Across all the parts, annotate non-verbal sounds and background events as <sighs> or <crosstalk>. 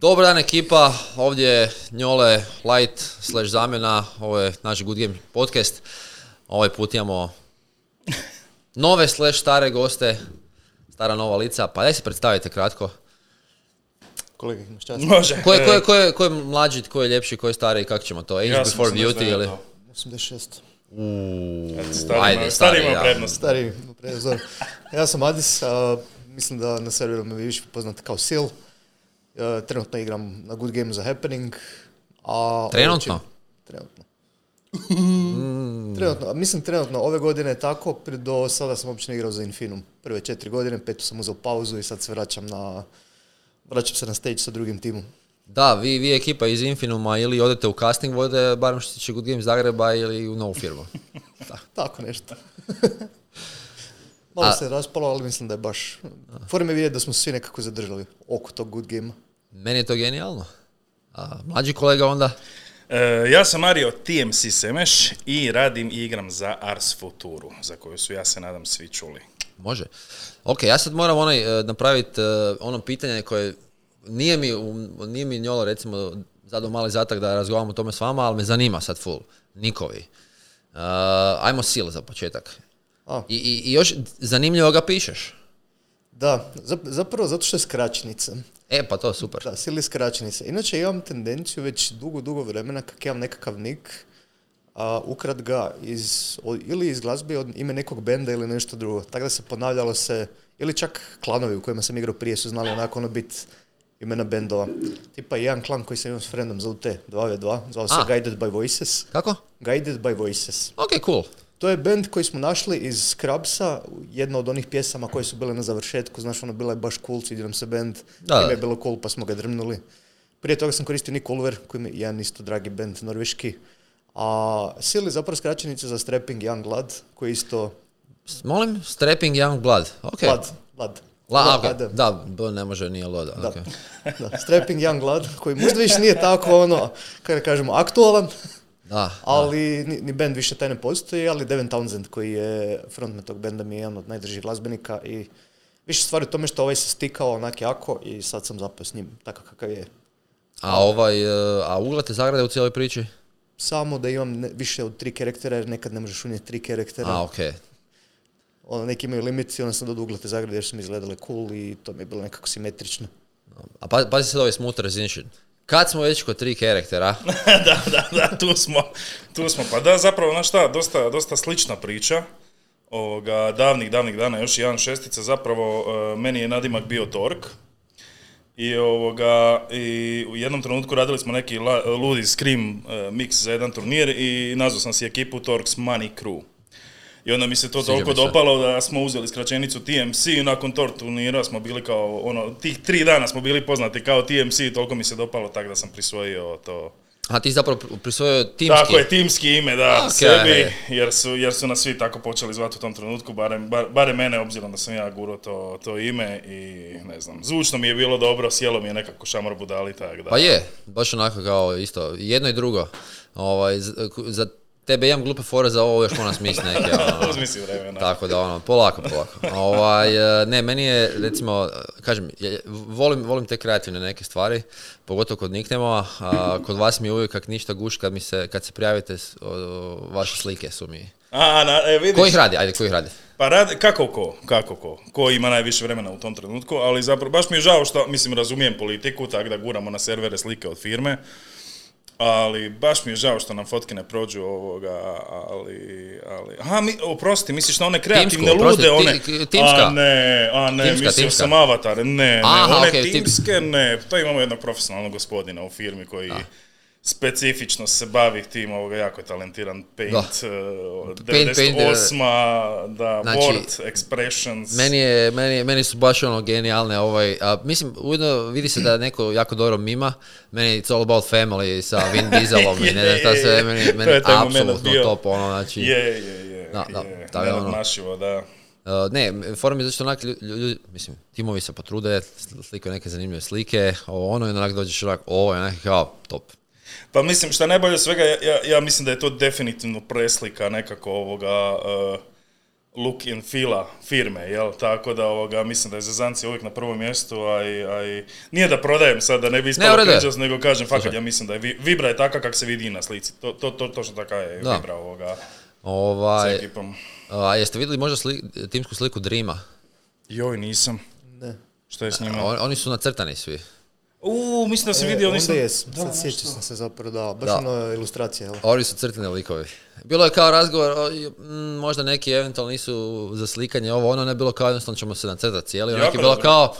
Dobar dan ekipa, ovdje je Njole Light slash zamjena, ovo je naš Good Game podcast. Ovaj put imamo nove slash stare goste, stara nova lica, pa daj se predstavite kratko. Kolega, imaš čast? Može. Ko je, ko je, ko je, ko je mlađi, ko je ljepši, ko je stariji, kako ćemo to? Age Ja before 89 beauty ili? to. 86. Eto, Stari, Ajde, ima, stari, stari ima ja. prednost. Stari, prezor. Ja sam Adis, a, mislim da na serveru me više poznate kao Sil. E, trenutno igram na Good Game za Happening. A Trenutno? će- Trenutno. trenutno, a mislim trenutno, ove godine je tako, do sada sam uopće igrao za Infinum. Prve četiri godine, petu sam uzeo pauzu i sad se vraćam na, vraćam se na stage sa drugim timom. Da, vi, vi ekipa iz Infinuma ili odete u casting vode, barem što se tiče Good Game Zagreba ili u novu firmu. <laughs> Tako nešto. <laughs> Malo A- se raspalo, ali mislim da je baš... Fore me vidjeti da smo se svi nekako zadržali oko tog good game Meni je to genijalno. A, mlađi kolega onda? E, ja sam Mario TMC Semeš i radim i igram za Ars Futuru, za koju su, ja se nadam, svi čuli. Može. Ok, ja sad moram onaj, napraviti ono pitanje koje nije mi, nije mi njolo recimo zadao mali zatak da razgovaram o tome s vama, ali me zanima sad full. Nikovi. Uh, ajmo sil za početak. A. I, i, I još zanimljivo ga pišeš. Da, zap- zapravo zato što je skraćenica. E, pa to super. Da, sili skraćenice. Inače imam tendenciju već dugo, dugo vremena kak imam nekakav nik, a ukrat ga iz, o- ili iz glazbe od ime nekog benda ili nešto drugo. Tako da se ponavljalo se, ili čak klanovi u kojima sam igrao prije su znali onako ono bit imena bendova. Tipa jedan klan koji sam imao s friendom za UT, 2v2, zvao se A. Guided by Voices. Kako? Guided by Voices. Ok, cool. To je band koji smo našli iz Scrubsa, jedna od onih pjesama koje su bile na završetku, znaš, ono, bila je baš cool, svidio nam se band, Da, je bilo cool, pa smo ga drmnuli. Prije toga sam koristio Nick Ulver, koji mi je jedan isto dragi band, norveški. A Sil je zapravo skraćenica za Strapping Young Blood, koji je isto Molim? Strapping Young Blood. Ok. Blood, Blood. La, Blood, ok. da, Da, ne može, nije loda. da. ok. da. Strapping Young Blood, koji možda više nije tako, ono, kako da kažemo, aktualan, Da, ali ni, ni band više taj ne postoji, ali Devin Townsend koji je frontman tog benda mi je jedan od najdržih glazbenika i više stvari u tome što ovaj se stikao onak jako i sad sam zapeo s njim takav kakav je. A ovaj, e, a uglate zagrade u cijeloj priči? Samo da imam ne- više od tri karaktera jer nekad ne možeš unijeti tri karaktera. A, ok. Ono, neki imaju limit i onda sam dodao uglate zagrade jer su mi izgledale cool i to mi je bilo nekako simetrično. A pa, pazi sad ovaj smooth resolution. Kad smo već kod tri karaktera, <laughs> da, da, da, tu smo, tu smo. Pa da, zapravo, znaš šta, dosta, dosta slična priča. Ovoga, davnih, davnih dana, još jedan šestica, zapravo, e, meni je nadimak bio Tork. I, ovoga, I u jednom trenutku radili smo neki la- ludi scream e, mix za jedan turnir i nazvao sam si ekipu Torks Money Crew. I onda mi se to toliko dopalo da smo uzeli skraćenicu TMC i nakon tog turnira smo bili kao, ono, tih tri dana smo bili poznati kao TMC i toliko mi se dopalo tak da sam prisvojio to. a ti zapravo pr- prisvojio timski. Tako je, timski ime, da, Ok. sebi, jer su, jer su nas svi tako počeli zvati u tom trenutku, barem, bar, barem mene, obzirom da sam ja guro to, to ime i ne znam, zvučno mi je bilo dobro, sjelo mi je nekako šamar budali, tako da. Pa je, baš onako kao isto, jedno i drugo. Ovaj, za tebe imam glupe fore za ovo, još moram smisli neke. <laughs> ono. Uzmi si vremena. Tako da ono, polako, polako. Ovaj, e, ne, meni je, recimo, kažem, je- volim, volim te kreativne neke stvari, pogotovo kod nicknema, a kod vas mi je uvijek kak ništa guš kad, mi se, kad se prijavite, s- o, o, vaše slike su mi. A, na, e, vidiš, Ko ih radi? Ajde, ko ih radi? Pa radi, kako ko, kako ko, ko ima najviše vremena u tom trenutku, ali zapravo baš mi je žao što, mislim, razumijem politiku, tako da guramo na servere slike od firme, ali baš mi je žao što nam fotke ne prođu ovoga, ali, ali, aha, mi, oprosti, misliš na one kreativne Timsku, oprosti, lude, one, ti- timska. a ne, a ne, Timska, mislio timska. sam avatare, ne, ne, Aha, one tim- timske, ne, to imamo jednog profesionalnog gospodina u firmi koji specifično se bavi tim, ovoga, jako je talentiran Paint, Da. uh, Paint, Paint, 98 da, Znači, Word, Expressions. Meni, je, meni, meni su baš ono genijalne ovaj, a, mislim, ujedno vidi se da neko jako dobro mima, meni it's all about family sa Vin <laughs> Dieselom i ne znam šta sve, meni, To meni je apsolutno top, ono, znači, Je, je, je. Da, da, je. tako je ono. Nenadmašivo, da. Uh, ne, forum je zašto onak lju- ljudi, mislim, timovi se potrude, sl- slikaju neke zanimljive slike, ovo ono i onak dođeš onak, ovo je onak kao top. Pa mislim, šta najbolje od svega, ja, ja mislim da je to definitivno preslika nekako ovoga, uh, look and feela firme, jel? Tako da ovoga, mislim da je Zezanci uvijek na prvom mjestu, a i, a i- nije da prodajem sad, da ne bi Ne, ispalo kriđas, nego kažem, fakat ja mislim da je vi- Vibra je taka kak se vidi na slici. To, to, to, točno taka je Da. Vibra ovoga Ovaj, ekipom. a, jeste vidjeli možda sli- timsku sliku Dreama? Joj, nisam. Ne. Što je s njima? On- oni su nacrtani svi. Uuu, mislim da sam E, vidio, onda nisam... jesam, Da, sad sjećam sam se zapravo, da, baš Da. ono ilustracija, jel? Oni su crtani likovi. Bilo je kao razgovor, o, mm, možda neki eventualno nisu za slikanje, ovo ono ne bilo kao jednostavno ćemo se nacrtati cijeli. Neki bilo dobro. kao,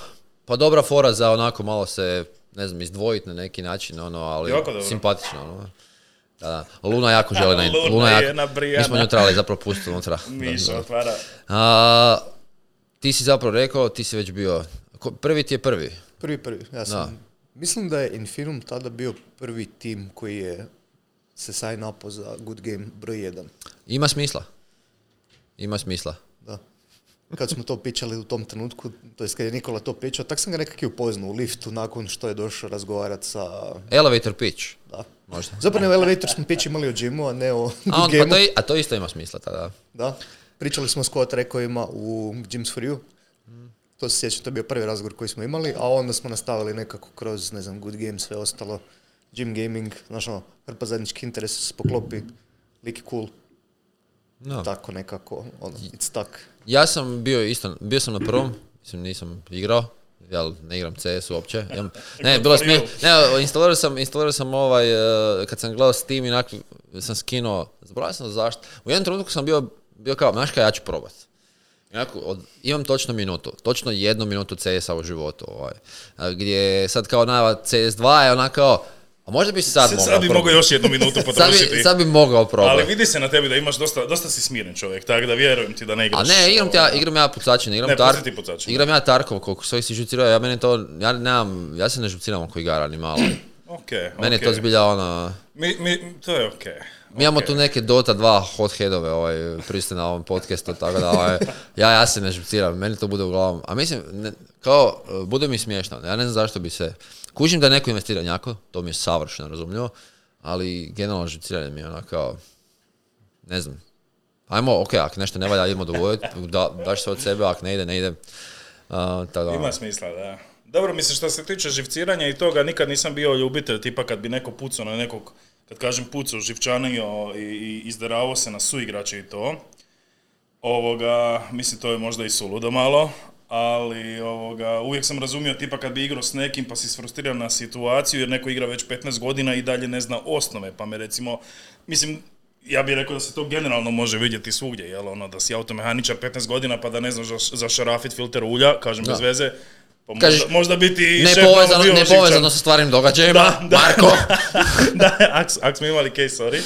pa dobra fora za onako malo se, ne znam, izdvojiti na neki način, ono, ali Jako dobro. simpatično. Ono. Da, da. Luna jako želi <laughs> na, Luna Luna je jako, nabrijana. mi smo nju trebali zapravo pustiti unutra. <laughs> Otvara. A, ti si zapravo rekao, ti si već bio, prvi ti je prvi. Prvi, prvi, ja sam, mislim da je Infinium tada bio prvi tim koji je se sign upo za Good Game broj 1. Ima smisla. Ima smisla. Da. Kad smo to pičali u tom trenutku, to jest kad je Nikola to pričao, tak sam ga nekak i upoznao u liftu nakon što je došao razgovarati sa... Elevator pitch. Da. Možda. Zapravo Elevator smo pitch imali o gymu, a ne o A, Good on, pa to, i- a to isto ima smisla tada. Da. Pričali smo s quad rekovima u Gyms for You. To se sjećam, to je bio prvi razgovor koji smo imali, a onda smo nastavili nekako kroz, ne znam, Good Game, sve ostalo. Gym Gaming, znaš ono, hrpa zajednički interes se poklopi, lik je cool, No. tako nekako, ono, it's stuck. Ja sam bio isto, bio sam na prvom, mislim nisam igrao, ja ne igram CS uopće. Imam- ne, bilo smije, ne, instalirao sam, instalirao sam ovaj, eh, kad sam gledao Steam i onak sam skinuo, zaboravio sam zašto. U jednom trenutku sam bio, bio kao, znaš kaj, ja ću probat. I onako, od, imam točno minutu, točno jednu minutu CS-a u životu, ovaj, a, gdje sad kao najava CS2 je onako kao, a možda bi se sad mogao Sad bi mogao još jednu minutu <laughs> sad, potrošiti. bi, sad bi mogao probati. Ali vidi se na tebi da imaš dosta, dosta si smiren čovjek, tako da vjerujem ti da ne A igraš. ne, igram, ja, ovoga. igram ja pucačine, igram Ne, Tar- ti pucačine. Igram ja Tarkov, koliko svojih si žucirao, ja meni to, ja nemam, ja se ne žuciram oko igara ni malo. <clears throat> Ok, Meni je to zbilja ono, Mi, mi, to je okej. Mi imamo Ok. tu neke Dota 2 hotheadove, ovaj, priste na ovom podcastu, tako da, ovaj, ja, ja se ne žuciram, meni to bude u glavom. A mislim, ne, kao, uh, bude mi smiješno, ja ne znam zašto bi se, kužim da neko investira jako, to mi je savršeno razumljivo, ali generalno žuciranje mi je ono kao, ne znam, ajmo, ok, ako nešto ne valja, idemo dovoljiti, da, daš se od sebe, ako ne ide, ne ide. Uh, tako da, Ima smisla, da. Dobro, mislim, što se tiče živciranja i toga, nikad nisam bio ljubitelj, tipa kad bi neko pucao na nekog, kad kažem pucao, živčanio i, i izderavao se na suigrače i to. Ovoga, mislim, to je možda i suludo malo, ali ovoga, uvijek sam razumio tipa kad bi igrao s nekim pa si sfrustriran na situaciju jer neko igra već 15 godina i dalje ne zna osnove, pa me recimo, mislim, ja bih rekao da se to generalno može vidjeti svugdje, jel ono, da si automehaničar 15 godina pa da ne znaš za- za šarafit filter ulja, kažem bez veze, pa možda, Kažeš, možda biti ne povezano, sa stvarnim događajima, Da, da. Marko. <laughs> da, ak, ak smo imali case, sorry.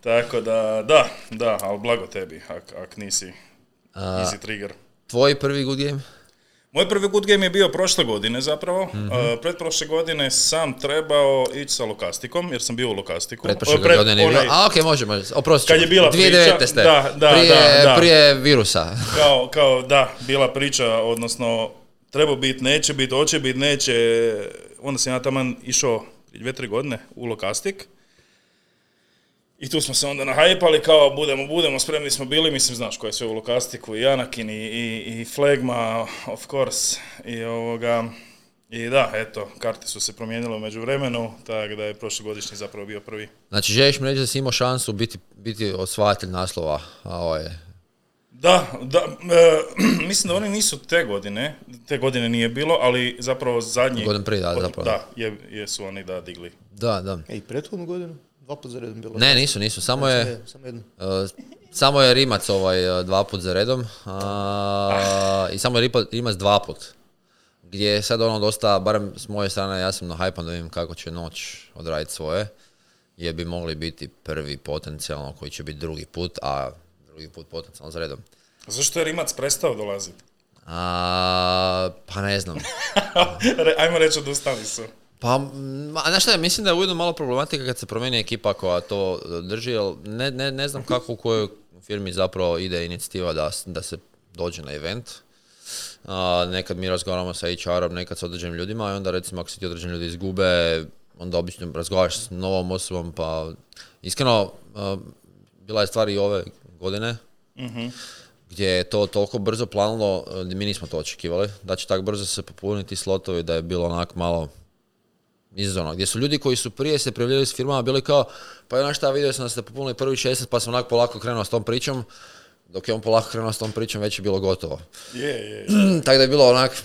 Tako da, da, da, ali blago tebi, ak, ak nisi easy trigger. Tvoj prvi good game? Moj prvi good game je bio prošle godine zapravo. Mhm. Uh, pretprošle godine sam trebao ići sa Lokastikom, jer sam bio u Lokastiku. Pretprošle O, pred- godine nije bilo. onaj, A, okej, može, može. Oprosti. Kad je bila priča, 2019. da, da, prije, da, da. prije virusa. kao, kao, da, bila priča, odnosno, treba biti, neće biti, hoće biti, neće. Onda sam ja taman išao dvije, tri godine u Lokastik. I tu smo se onda nahajpali kao budemo, budemo, spremni smo bili, mislim znaš ko je sve u Lokastiku, i Anakin, i, i, i Flegma, of course, i ovoga, i da, eto, karte su se promijenile u međuvremenu, tako da je prošlogodišnji zapravo bio prvi. Znači, želiš mi reći da si imao šansu biti, biti osvajatelj naslova, ovaj, Da, da, e, <clears throat> mislim da oni nisu te godine, te godine nije bilo, ali zapravo zadnji... Godinu prije, da, zapravo. Da, je, jesu oni da digli. da, da. E, i prethodnu godinu? Dva put za redom bilo. Ne, nisu, nisu, samo je, Ne, samo jednu. uh, samo je Rimac ovaj uh, dva put za redom a, i samo je Rimac dva put. Gdje je sad ono dosta, barem s moje strane, ja sam na hypan da vidim kako će noć odraditi svoje, jer bi mogli biti prvi potencijalno koji će biti drugi put, a drugi put potencijalno za redom. Zašto je Rimac prestao dolaziti? A, pa ne znam. <laughs> Ajmo reći, odustali su. Pa, ma, znaš šta, mislim da je ujedno malo problematika kad se promijeni ekipa koja to drži, jer ne, ne, ne znam kako u kojoj firmi zapravo ide inicijativa da, da se dođe na event. A, nekad mi razgovaramo sa HR-om, nekad sa određenim ljudima i onda recimo ako se ti određeni ljudi izgube, onda obično razgovaraš s novom osobom, pa iskreno, a, bila je stvar i ove godine. gdje je to toliko brzo planilo, e, mi nismo to očekivali, da će tako brzo se popuniti slotovi da je bilo onak malo izazovno. Gdje su ljudi koji su prije se prijavljali s firmama bili kao, pa ja šta vidio sam da ste popunili prvi šest, pa sam onak polako krenuo s tom pričom, dok je on polako krenuo s tom pričom, već je bilo gotovo. Je, je, <clears throat> Tako da je bilo onak,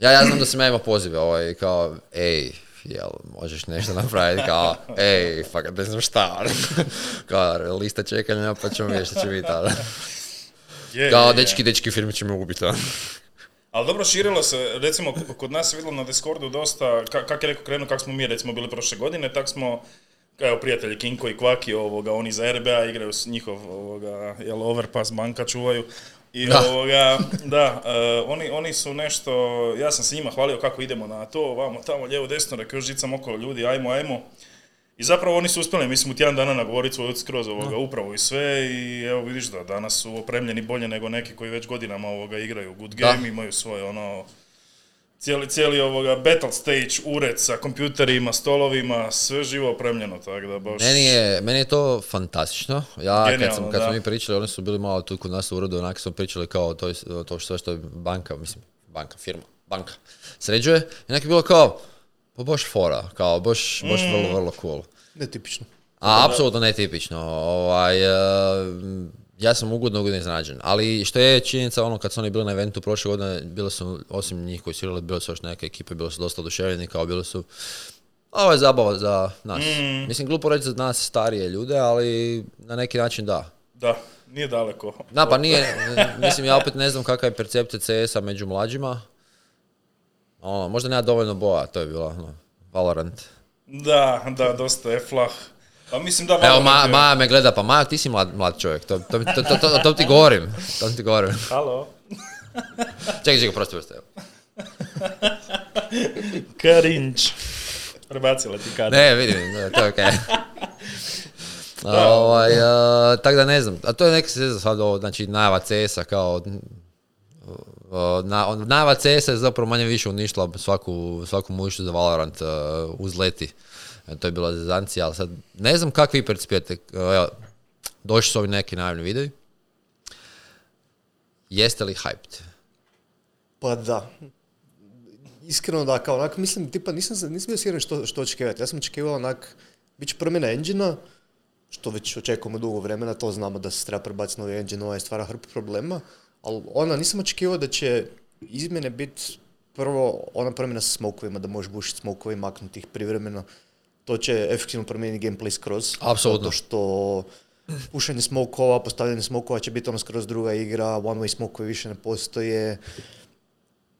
ja, ja znam da sam ja imao pozive, ovaj, kao, ej, jel, možeš nešto napraviti, kao, ej, fakat ne znam šta, kao, lista čekanja, pa ćemo vidjeti što će biti, ono. je, kao, je, je. dečki, dečki, firme će me ubiti, ono. Ali dobro, širilo se, recimo, kod nas se vidjelo na Discordu dosta, ka- kak je neko krenuo, kak smo mi recimo bili prošle godine, tak smo, evo prijatelji Kinko i Kvaki, ovoga, oni za RBA igraju s njihov, ovoga, jel, Overpass banka čuvaju. I Da. ovoga, da, eh, oni, oni su nešto, ja sam se njima hvalio kako idemo na to, vamo, tamo, lijevo, desno, rekao žicam okolo ljudi, ajmo, ajmo. I zapravo oni su uspjeli, mislim, u tjedan dana nagovoriti svoju skroz ovoga upravo i sve i evo vidiš da danas su opremljeni bolje nego neki koji već godinama ovoga igraju good Da. game, imaju svoj ono cijeli, cijeli ovoga battle stage, ured sa kompjuterima, stolovima, sve živo opremljeno, tako da baš... Meni je, meni je to fantastično. Ja, kad, sam, kad da. smo mi pričali, oni su bili malo tu kod nas u uredu, onak smo pričali kao to, je- to što, što je banka, mislim, banka, firma, banka, sređuje. I je bilo kao, pa baš fora, kao baš, baš Mm. vrlo, vrlo cool. Netipično. A, apsolutno netipično. Ovaj, e, ja sam ugodno ugodno iznenađen. Ali što je činjenica, ono kad su oni bili na eventu prošle godine, bile su, osim njih koji su igrali, bile su još neke ekipe, bile su dosta oduševljeni, kao bile su ovo je zabava za nas. Mislim, glupo reći za nas starije ljude, ali na neki način da. Da, nije daleko. Da, pa nije, mislim, ja opet ne znam kakva je percepcija CS-a među mlađima. Ono, možda nema dovoljno boja, to je bilo ono, Valorant. Da, da, dosta je flah. Pa mislim da... Evo, Ma, Maja me gleda, pa Maja, ti si mlad, mlad čovjek, to, to, to, to, to, to ti govorim, to ti govorim. Halo? <laughs> Čekaj, čekaj, prosti, prosti, evo. Karinč. Prebacila ti kada. Ne, vidim, to je okej. <laughs> Ovaj, a, tako da ne znam, a to je neka se sad ovo, znači najava CS-a kao, na, najava CS-a je zapravo manje više uništila svaku, svaku mogućnost za Valorant a, uzleti. E, to je bila zezancija, ali sad ne znam kakvi vi percipirate, evo, došli su ovi neki najavni videi. Jeste li hyped? Pa da. Iskreno da, kao onak, mislim, tipa, nisam, nisam bio siguran što, što očekivati. Ja sam očekivao onak, bit će promjena engine što već očekujemo dugo vremena, to znamo da se treba prebaciti novi engine, ovaj stvara hrpu problema, ali ona, nisam očekivao da će izmjene biti prvo ona promjena sa smokovima, da možeš bušiti smokove i maknuti ih privremeno. To će efektivno promijeniti gameplay skroz. Apsolutno. Zato što pušenje smokova, postavljanje smokova će biti ono skroz druga igra, one way smokovi više ne postoje.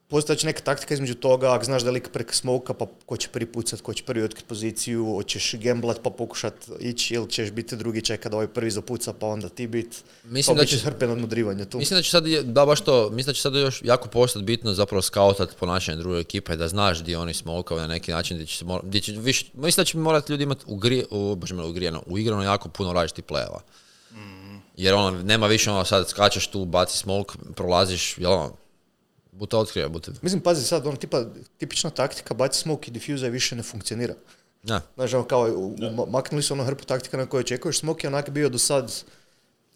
Postojeće neka taktika između toga, ako znaš da je lik preko smoka, pa ko će prvi pucat, ko će prvi otkriti poziciju, hoćeš gamblat pa pokušat ići ili ćeš biti drugi čeka da ovaj prvi zapuca pa onda ti bit. Mislim pa da će će- hrpe nadmudrivanje tu. Mislim da će sad, da baš to, mislim da će sad još jako postati bitno zapravo skautat ponašanje druge ekipe, da znaš gdje oni smokaju na neki način, gdje će, se mora- gdje će više, mislim da će morati ljudi imati ugrije, u, bože me, ugrijeno, uigrano jako puno različitih plejeva. Jer ono, nema više ono sad skačeš tu, baci smok, prolaziš, jel ono, buta otkrije, buta, Mislim, pazi sad, ono tipa, tipična taktika, baci smoke i diffuser više ne funkcionira. ne. Znaš, ono kao, u- u- maknuli su ono hrpu taktika na koju očekuješ. Smok je onak bio do sad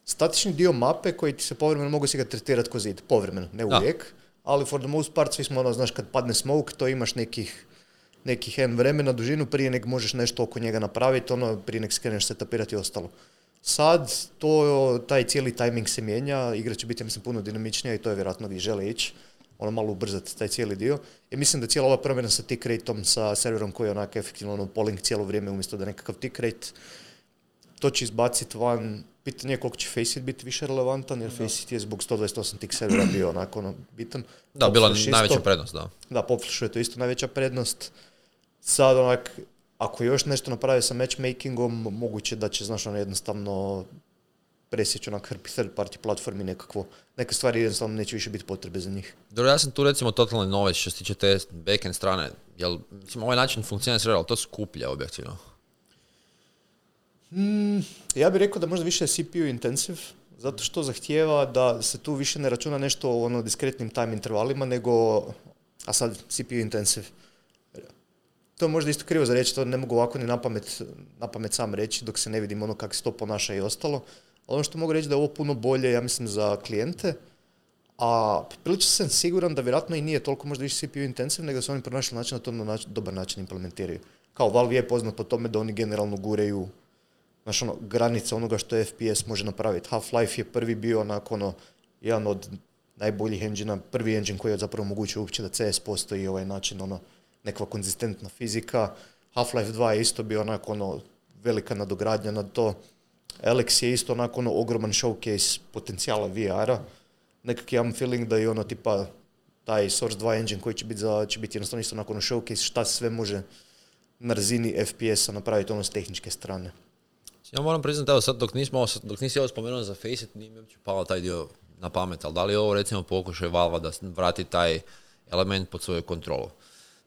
statični dio mape koji ti se povremeno mogu si ga tretirati ko zid. Povremeno, ne Da. uvijek. Ali for the most part svi smo ono, znaš, kad padne smoke, to imaš nekih nekih N vremena, dužinu prije nek možeš nešto oko njega napraviti, ono, prije nek skreneš setapirati i ostalo. Sad, to, taj cijeli timing se mijenja, igra će biti, ja mislim, puno dinamičnija i to je vjerojatno gdje žele ići. Ono malo ubrzati taj cijeli dio. I mislim da cijela ova promjena sa tick rateom, sa serverom koji je onak efektivno ono, polling cijelo vrijeme umjesto da je nekakav tick rate, to će izbaciti van. Pitanje je koliko će Faceit biti više relevantan, jer Faceit je zbog 128 tick servera bio onako ono, bitan. Da, bila Popflash isto. najveća prednost, da. Da, Popflashu je to isto najveća prednost. Sad onak, ako još nešto napravi sa matchmakingom, moguće da će, znaš, ono jednostavno presjeći onak hrpi third party platformi nekakvo. Neke stvari jednostavno neće više biti potrebe za njih. Dobro, ja sam tu recimo totalno novac što se tiče te backend strane, jel, mislim, ovaj način funkcionira servera, ali to skuplja objektivno. Ja bih rekao da možda više je CPU intensive, zato što zahtijeva da se tu više ne računa nešto o ono diskretnim time intervalima, nego, a sad CPU intensive. to je možda isto krivo za reći, to ne mogu ovako ni na pamet, na pamet sam reći dok se ne vidim ono kako se to ponaša i ostalo. Ono što mogu reći da je ovo puno bolje, ja mislim, za klijente, a prilično sam siguran da vjerojatno i nije toliko možda više CPU intensive, nego da su oni pronašli način da to na dobar način implementiraju. Kao Valve je poznat po tome da oni generalno gureju znaš, ono, granica onoga što FPS može napraviti. Half-Life je prvi bio onako ono, jedan od najboljih engina, prvi engine koji je zapravo omogućio uopće da CS postoji ovaj način, ono, nekakva konzistentna fizika. Half-Life 2 je isto bio onako ono, velika nadogradnja na to. Alex je isto onako ono, ogroman showcase potencijala VR-a. Nekak imam feeling da je ono tipa taj Source 2 engine koji će biti, za, će biti jednostavno isto onako ono showcase šta sve može na razini FPS-a napraviti ono s tehničke strane. Ja moram priznati, evo sad dok, nismo, dok nisi ovo spomenuo za Faceit, nije mi uopće palo taj dio na pamet, ali da li je ovo recimo pokušaj Valva da vrati taj element pod svoju kontrolu?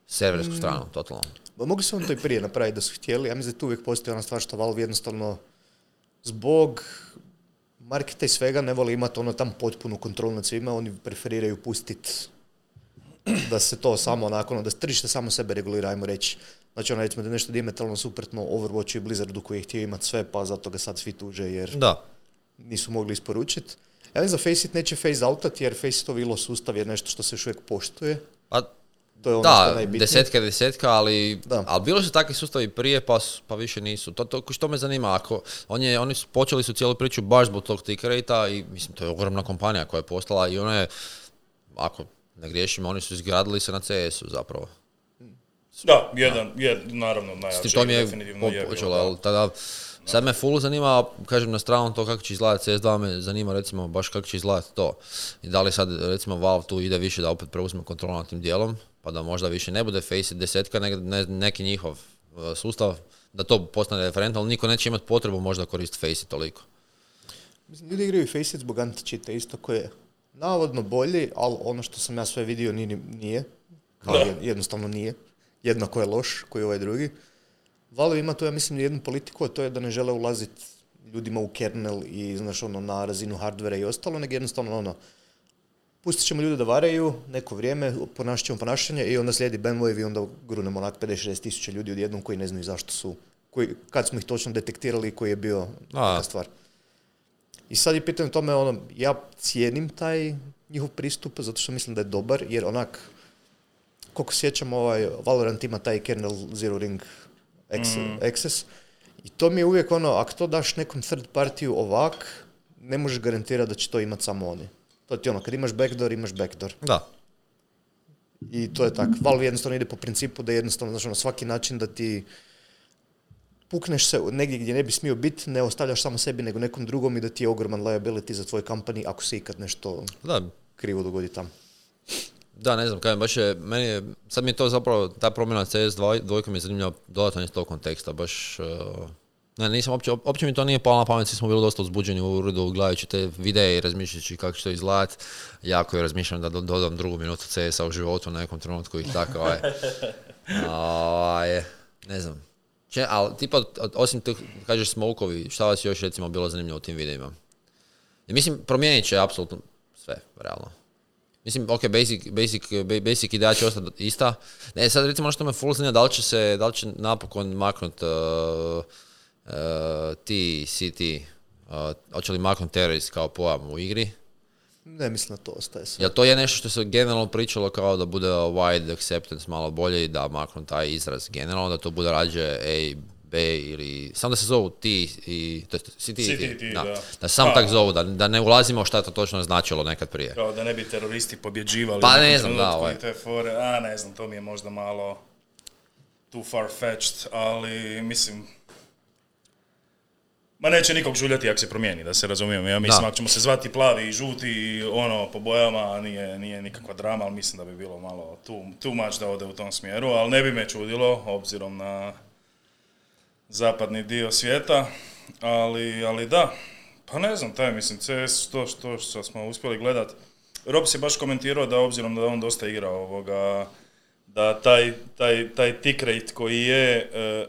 Serversku stranu, totalno. Ma mogli su oni to i prije napraviti da su htjeli. Ja mislim da tu uvijek postoji ona stvar što Valve jednostavno zbog marketa i svega ne voli imati ono tam potpunu kontrolu nad svima, oni preferiraju pustiti da se to samo onako, ono, da tržište samo sebe regulira, ajmo reći. Znači ono recimo da je nešto diametralno suprotno Overwatchu i Blizzardu koji je htio imati sve, pa zato ga sad svi tuže jer Da. nisu mogli isporučiti. Ja mislim da Faceit neće phase outat jer Faceitov ilo sustav je nešto što se još uvijek poštuje. Pa, To je ono što je da, najbitnije. desetka je desetka, ali, Da. ali bilo su takvi sustavi prije, pa, su- pa više nisu. To, to, što me zanima, ako on je, oni su počeli su cijelu priču baš zbog tog tick rate-a i mislim, to je ogromna kompanija koja je postala i ona je, ako ne griješim, oni su izgradili se na CS-u zapravo. Da, jedan, jed, naravno S najjači. tim to mi je definitivno je počelo, da. ali tada, sad me full zanima, kažem na stranu to kako će izgledati CS2, me zanima recimo baš kako će izgledati to. I da li sad recimo Valve tu ide više da opet preuzme kontrolu nad tim dijelom, pa da možda više ne bude Faceit desetka, nego ne- neki njihov uh, sustav, da to postane referentno, ali niko neće imati potrebu možda koristiti Faceit toliko. Mislim, ljudi igraju Faceit zbog anti-cheata isto koji je navodno bolji, ali ono što sam ja sve vidio nije, ni- nije. Kao jednostavno nije. Jednako je loš koji ovaj drugi. Valve ima tu, ja mislim, jednu politiku, a to je da ne žele ulaziti ljudima u kernel i, znaš, ono, na razinu hardvera i ostalo, nego jednostavno, ono, pustit ćemo ljude da varaju neko vrijeme, ponašat ćemo ponašanje i onda slijedi bandwave i onda grunemo onak 56 tisuća ljudi odjednom koji ne znaju zašto su, koji, kad smo ih točno detektirali koji je bio A. stvar. I sad je pitanje tome, ono, ja cijenim taj njihov pristup, zato što mislim da je dobar, jer onak, koliko sjećam, ovaj, Valorant ima taj kernel Zero Ring Ex- Access, i to mi je uvijek ono, ako to daš nekom third partiju ovak, ne možeš garantirati da će to imati samo oni. To ti ono, kad imaš backdoor, imaš backdoor. Da. I to je tako. Valve jednostavno ide po principu da jednostavno, znači ono, svaki način da ti pukneš se negdje gdje ne bi smio biti, ne ostavljaš samo sebi nego nekom drugom i da ti je ogroman liability za tvoj company ako se ikad nešto Da, krivo dogodi tamo. Da, ne znam, kažem, baš je, meni je, sad mi je to zapravo, ta promjena CS2 dvojka mi je zanimljiva dodatno iz tog konteksta, baš, uh, ne, nisam uopće, uopće mi to nije palo na pamet, svi smo bili dosta uzbuđeni u uredu gledajući te videe i razmišljajući kako će to izgledat, jako je razmišljam da do- dodam drugu minutu CS-a u životu na nekom trenutku i tako, ovaj, <laughs> ovaj, ne znam, Če, ali tipa, osim tih, kažeš smokovi, šta vas još recimo bilo zanimljivo u tim videima? I mislim, promijenit će apsolutno sve, realno. Mislim, ok, basic, basic, ba- basic ideja će ostati ista. Ne, sad recimo ono što me full zanima, da li će se, da li će napokon maknut uh, ti, CT, uh, hoće li maknut terrorist kao pojam u igri? Ne mislim da to ostaje sve. Jel to je nešto što se generalno pričalo kao da bude wide acceptance malo bolje i da maknu taj izraz generalno, da to bude rađe A, B ili samo da se zovu ti i to jest CT, i CT, ti, ti, da. da. da samo Pa. tak zovu, da, da ne ulazimo šta je to točno značilo nekad prije. Kao da ne bi teroristi pobjeđivali. Pa ne znam, da, ovaj. i te fore. A ne znam, to mi je možda malo too far fetched, ali mislim... Ma neće nikog žuljati ako se promijeni, da se razumijemo. Ja mislim, Da. ako ćemo se zvati plavi i žuti ono po bojama, nije, nije nikakva drama, ali mislim da bi bilo malo too, too much da ode u tom smjeru, ali ne bi me čudilo, obzirom na zapadni dio svijeta, ali, ali da, pa ne znam, taj mislim, CS, to što, što smo uspjeli gledat, Rob se baš komentirao da obzirom da on dosta igra ovoga, da taj, taj, taj tick rate koji je, e,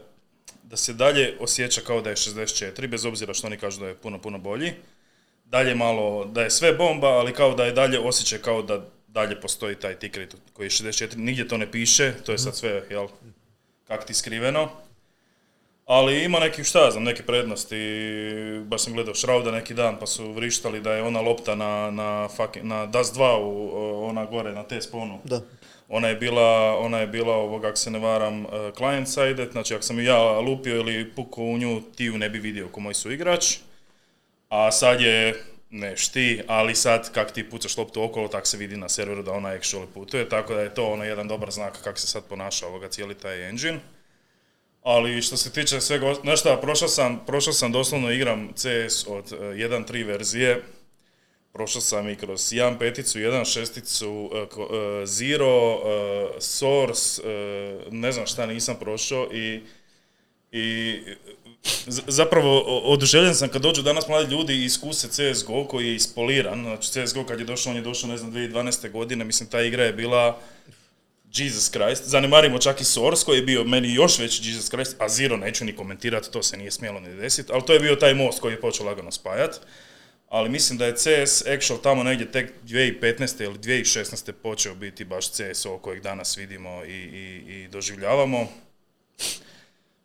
da se dalje osjeća kao da je 64, bez obzira što oni kažu da je puno, puno bolji. Dalje malo, da je sve bomba, ali kao da je dalje osjećaj kao da dalje postoji taj tick rate koji je 64. Nigdje to ne piše, to je sad sve, jel, kak ti skriveno. Ali ima neki, šta ja znam, neke prednosti. Baš sam gledao Šrauda neki dan pa su vrištali da je ona lopta na, na, na Dust 2, u, ona gore na T-sponu. Da. Ona je bila, ona je bila ovoga, ako se ne varam, uh, client sided, znači ako sam ja lupio ili pukao u nju, ti ju ne bi vidio ko moj su igrač. A sad je, ne ti, ali sad kak ti pucaš loptu okolo, tak se vidi na serveru da ona actually putuje, tako da je to ono jedan dobar znak kako se sad ponaša ovoga cijeli taj engine. Ali što se tiče svega, znaš šta, prošao sam, prošao sam doslovno igram CS od uh, 1.3 verzije, prošao sam i kroz 1 peticu, 1 šesticu, ko- uh, Zero, uh, Source, ne znam šta nisam prošao i, i zapravo o- oduševljen sam kad dođu danas mladi ljudi i iskuse CSGO koji je ispoliran, znači CSGO kad je došao, on je došao ne znam 2012. godine, mislim ta igra je bila Jesus Christ, zanemarimo čak i Source koji je bio meni još veći Jesus Christ, a Zero neću ni komentirati, to se nije smjelo ni desiti, ali to je bio taj most koji je počeo lagano spajat. Ali mislim da je CS Actual tamo negdje tek 2015. ili 2016. počeo biti baš CSO kojeg danas vidimo i, i, i doživljavamo.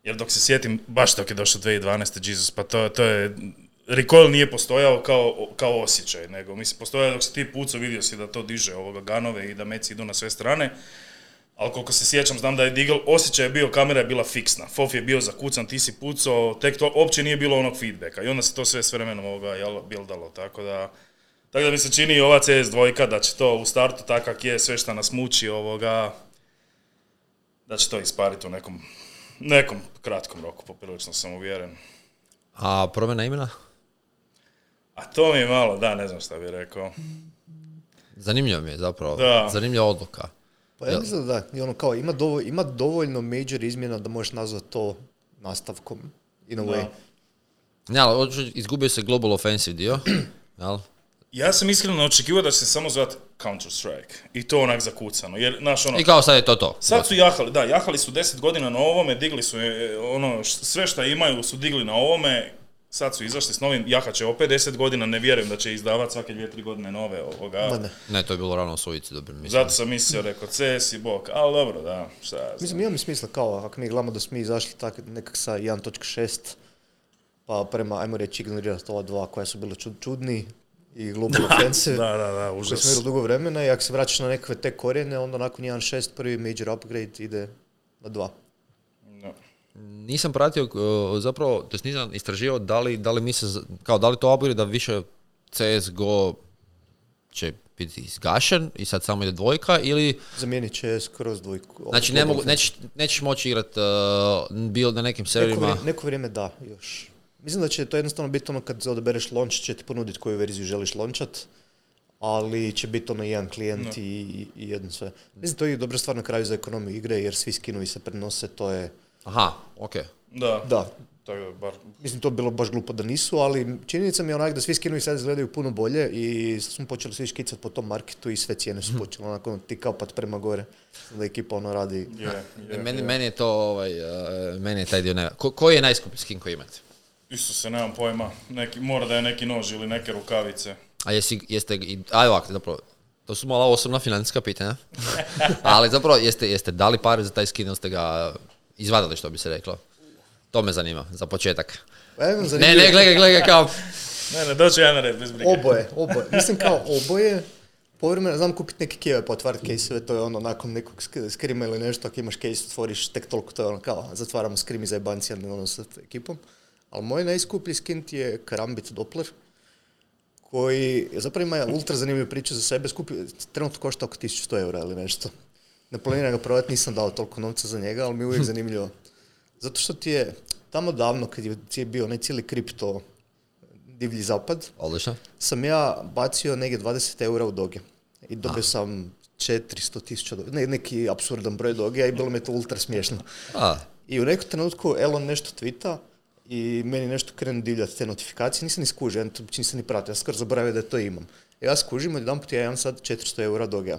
Jer dok se sjetim, baš dok je došao 2012. Jesus, pa to, to je... Recoil nije postojao kao, kao osjećaj, nego mislim postojao dok si ti pucao, vidio si da to diže ovoga ganove i da meci idu na sve strane. Ali koliko se sjećam, znam da je Digel, osjećaj je bio, kamera je bila fiksna. Fof je bio zakucan, ti si pucao, tek to, uopće nije bilo onog feedbacka. I onda se to sve s vremenom ovoga, jel, bildalo, tako da... Tako da mi se čini ova CS dvojka da će to u startu tak kak je, sve što nas muči ovoga, da će to ispariti u nekom, nekom kratkom roku, poprilično sam uvjeren. A promjena imena? A to mi je malo, da, ne znam šta bih rekao. Zanimljivo mi je zapravo. Da. Zanimljiva odluka. Pa ja mislim da da, i ono kao, ima, dovolj, ima dovoljno major izmjena da možeš nazvati to nastavkom, in a way. Ne, ali izgubio se Global Offensive dio. <clears throat> Jel? Ja sam iskreno očekivao da će se samo zvati Counter-Strike. I to onak zakucano. Jer, znaš, ono, I kao sad je to to. Sad su jahali, da, jahali su 10 godina na ovome, digli su e, ono, sve što imaju su digli na ovome, sad su izašli s novim, jahat će opet 10 godina, ne vjerujem da će izdavati svake 2-3 godine nove ovoga. Ne. Ne, to je bilo rano u sujici, dobro mislim. Zato sam mislio, rekao, CS i bok, ali dobro, da, šta ja znam. Mislim, ima mi smisla kao, ako mi gledamo da smo mi izašli tak, nekak sa 1.6, pa prema, ajmo reći, ignorirati ova dva koja su bili čud, čudni i Global Offensive, Da, da, da, koji smo užas. imali dugo vremena i ako se vraćaš na nekakve te korijene, onda nakon 1.6 prvi major upgrade ide na 2. Nisam pratio, zapravo, to nisam istraživao da li, da li misle, z- kao da li to upgrade da više CSGO će biti izgašen i sad samo ide dvojka ili Zamijenit će skroz dvojku. znači ne mogu, nećeš, nećeš moći igrat uh, bil na nekim Neko, serverima. vrijeme, neko vrijeme da, još. Mislim da će to jednostavno biti ono kad odabereš launch će ti ponuditi koju verziju želiš launchat, ali će biti ono jedan klijent i, i- i jedno sve. Mislim to je dobra stvar na kraju za ekonomiju igre jer svi skinovi se prenose, to je... Aha, ok. Da, Da, tako da, bar, mislim to bi bilo baš glupo da nisu, ali činjenica mi je onak da svi skinovi sad izgledaju puno bolje i sad smo počeli svi škicati po tom marketu i sve cijene su počele onako ti kapat prema gore. Da ekipa ono radi je, je, meni, je. meni je to, ovaj, uh, meni je taj dio ne... Ko, koji je najskuplji skin koji imate? Isto se, nemam pojma, neki, mora da je neki nož ili neke rukavice. A jesi, jeste, i, aj ovako, zapravo, to su malo osobna financijska pitanja, <laughs> ali zapravo jeste, jeste dali pare za taj skin ili ste ga izvadili, što bi se reklo? To me zanima, za početak. Pa Ne, zanimljivo- ne, gledaj, gledaj, kao, Ne, ne, doću ja na red, bez brige. Oboje, oboje. Mislim kao oboje. Povremeno znam kupiti neke kijeve pa otvarati kejseve, to je ono nakon nekog sk- skrima ili nešto, ako imaš kejs, otvoriš tek toliko, to je ono kao zatvaramo skrim i zajebanci, ali ono sa ekipom. Ali moj najskuplji skin ti je Karambit Doppler, koji zapravo ima ultra zanimljivu priču za sebe, skupi, trenutno košta oko 1100 eura ili nešto. Ne planiram ga prodati, nisam dao toliko novca za njega, ali mi je uvijek <laughs> zanimljivo. Zato što ti je tamo davno, kad je ti je bio onaj cijeli kripto divlji zapad, odlično. sam ja bacio negdje 20 eura u doge. I dobio sam 400 tisuća, ne, neki apsurdan broj doge, a i bilo mi je to ultra smiješno. A, I u nekom trenutku Elon nešto tvita i meni nešto krenu divljati te notifikacije, nisam ni skužio, ja nisam ni pratio, ja skoro zaboravio da to imam. Ja skužim, jedan put ja imam sad 400 eura doge.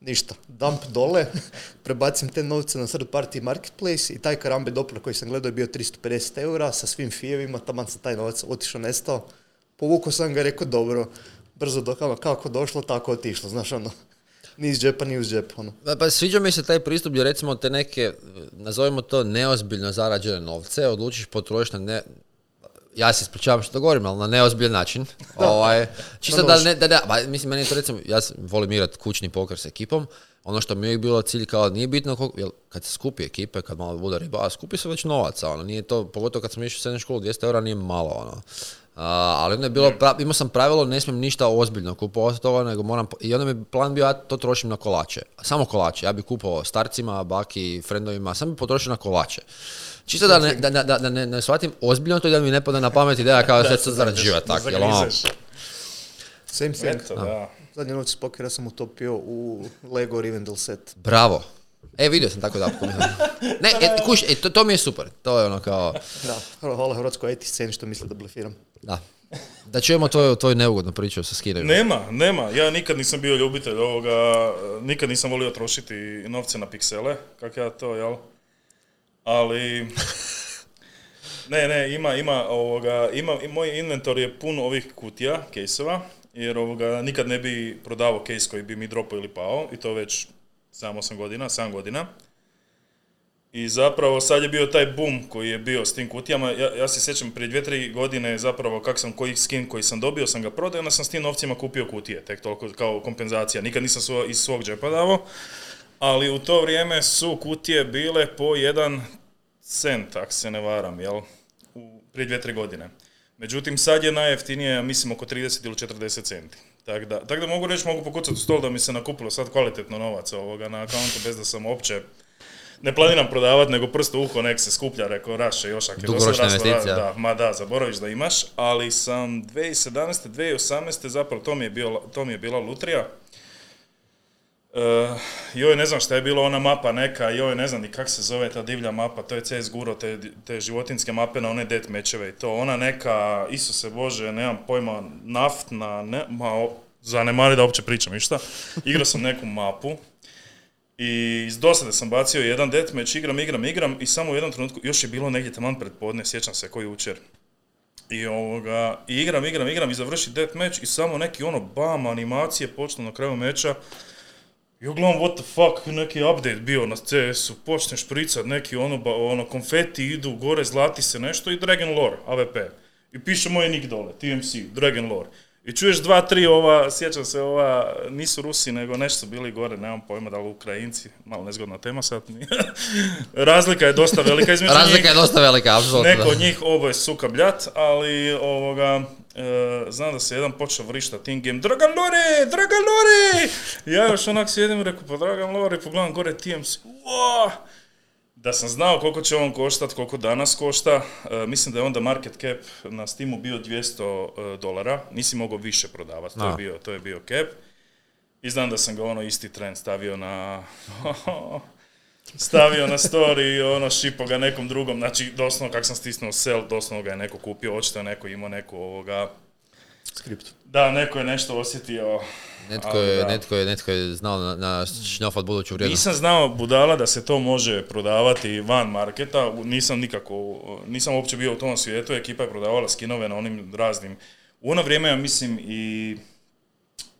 Ništa, dump dole, <laughs> prebacim te novce na third party marketplace i taj karambe Doppler koji sam gledao je bio 350 eura sa svim fijevima, taman sam taj novac otišao, nestao. Povukao sam ga, rekao dobro, brzo do, kako došlo, tako otišlo, znaš ono. <laughs> Ni iz džepa, ni uz džep, ono. Pa, pa sviđa mi se taj pristup gdje recimo te neke, nazovimo to neozbiljno zarađene novce, odlučiš potrošiti na ne, ja se ispričavam što to govorim, ali na neozbiljan način. <laughs> ovaj, čisto da, ne, da, da, ba, mislim, meni je to recimo, ja volim igrat kućni poker s ekipom, ono što mi je bilo cilj kao, nije bitno koliko, jel, kad se skupi ekipe, kad malo bude riba, skupi se već novaca, ono, nije to, pogotovo kad sam išao u srednju školu, 200 eura nije malo, ono. A, ali onda je bilo, pra- imao sam pravilo, ne smijem ništa ozbiljno kupovati toga, nego moram, i onda mi je plan bio, ja to trošim na kolače. Samo kolače, ja bi kupovao starcima, baki, frendovima, sam bi potrošio na kolače. Čisto da ne, da, da, da, da ne, ne shvatim ozbiljno to i da mi ne pada na pamet ideja kao da se zarađivati tako, jel ono. Same thing. Eto, da. Zadnje noć s pokera sam utopio u Lego Rivendell set. bravo. E, vidio sam tako da. Ne, e, kuš, e, to, to mi je super. To je ono kao, Da, hvala Hrvatskoj IT sceni što misle da blefiram. da. Da čujemo tvoju, tvoju neugodnu priču sa skinovima. Nema, nema. Ja nikad nisam bio ljubitelj ovoga, nikad nisam volio trošiti novce na piksele, kak ja to, jel? Ali... Ne, ne, ima, ima, ovoga, ima, i moj inventor je pun ovih kutija, kejsova, jer ovoga, nikad ne bi prodavao kejs koji bi mi dropao ili pao, i to već 7-8 godina, 7 godina. I zapravo sad je bio taj boom koji je bio s tim kutijama. Ja, ja se sjećam prije dvije, tri godine zapravo kak sam koji skin koji sam dobio, sam ga prodao, onda sam s tim novcima kupio kutije, tek toliko kao kompenzacija. Nikad nisam svo, iz svog džepa davao, ali u to vrijeme su kutije bile po jedan cent, ako se ne varam, jel? U, prije dvije, tri godine. Međutim, sad je najjeftinije, mislim, oko 30 ili 40 centi. Tako da, tak da mogu reći, mogu pokucati stol da mi se nakupilo sad kvalitetno novaca ovoga na akauntu bez da sam uopće ne planiram prodavati, nego prsto uho nek se skuplja, rekao raše još ako je raslo, investicija. Da, ma da, zaboraviš da imaš, ali sam 2017. 2018. zapravo to mi je, bio, to mi je bila lutrija. E, joj, ne znam šta je bilo ona mapa neka, joj, ne znam ni kak se zove ta divlja mapa, to je CS Guro, te, te životinske mape na one death mečeve i to, ona neka, Isuse Bože, nemam pojma, naftna, ne, ma, zanemari da uopće pričam išta. Igrao sam neku mapu, i iz dosade sam bacio jedan deathmatch, igram, igram, igram i samo u jednom trenutku, još je bilo negdje taman pred podne, sjećam se koji jučer. I ovoga, i igram, igram, igram i završi deathmatch i samo neki ono bam animacije počnu na kraju meča. I gledam, what the fuck, neki update bio na CS-u, počneš špricat, neki ono, ono, konfeti idu, gore zlati se nešto i Dragon Lore, AVP. I piše moj nick dole, TMC, Dragon Lore. I čuješ dva, tri ova, sjećam se ova, nisu Rusi, nego nešto su bili gore, nemam pojma da li Ukrajinci, malo nezgodna tema sad. <laughs> Razlika je dosta velika između njih. Razlika je dosta velika, apsolutno. Neko od njih oboje su kabljat, ali ovoga, e, znam da se jedan počeo vrištat in game, Dragan Lore, Dragan Lore! Ja još onak sjedim i rekao, pa Dragan Lore, pogledam gore TMC, Uaa! Da sam znao koliko će on koštat, koliko danas košta, e, mislim da je onda market cap na Steamu bio 200 e, dolara, nisi mogao više prodavati, to, je bio, to je bio cap. I znam da sam ga ono isti trend stavio na... <laughs> stavio na story i ono šipo ga nekom drugom, znači doslovno kak sam stisnuo sell, doslovno ga je neko kupio, očito je neko imao neku ovoga, Skript. da, neko je nešto osjetio. Netko je, da. netko je, netko je znao na, na šnjofat buduću vrijednost. Nisam znao budala da se to može prodavati van marketa, nisam nikako, nisam uopće bio u tom svijetu, ekipa je prodavala skinove na onim raznim. U ono vrijeme ja mislim i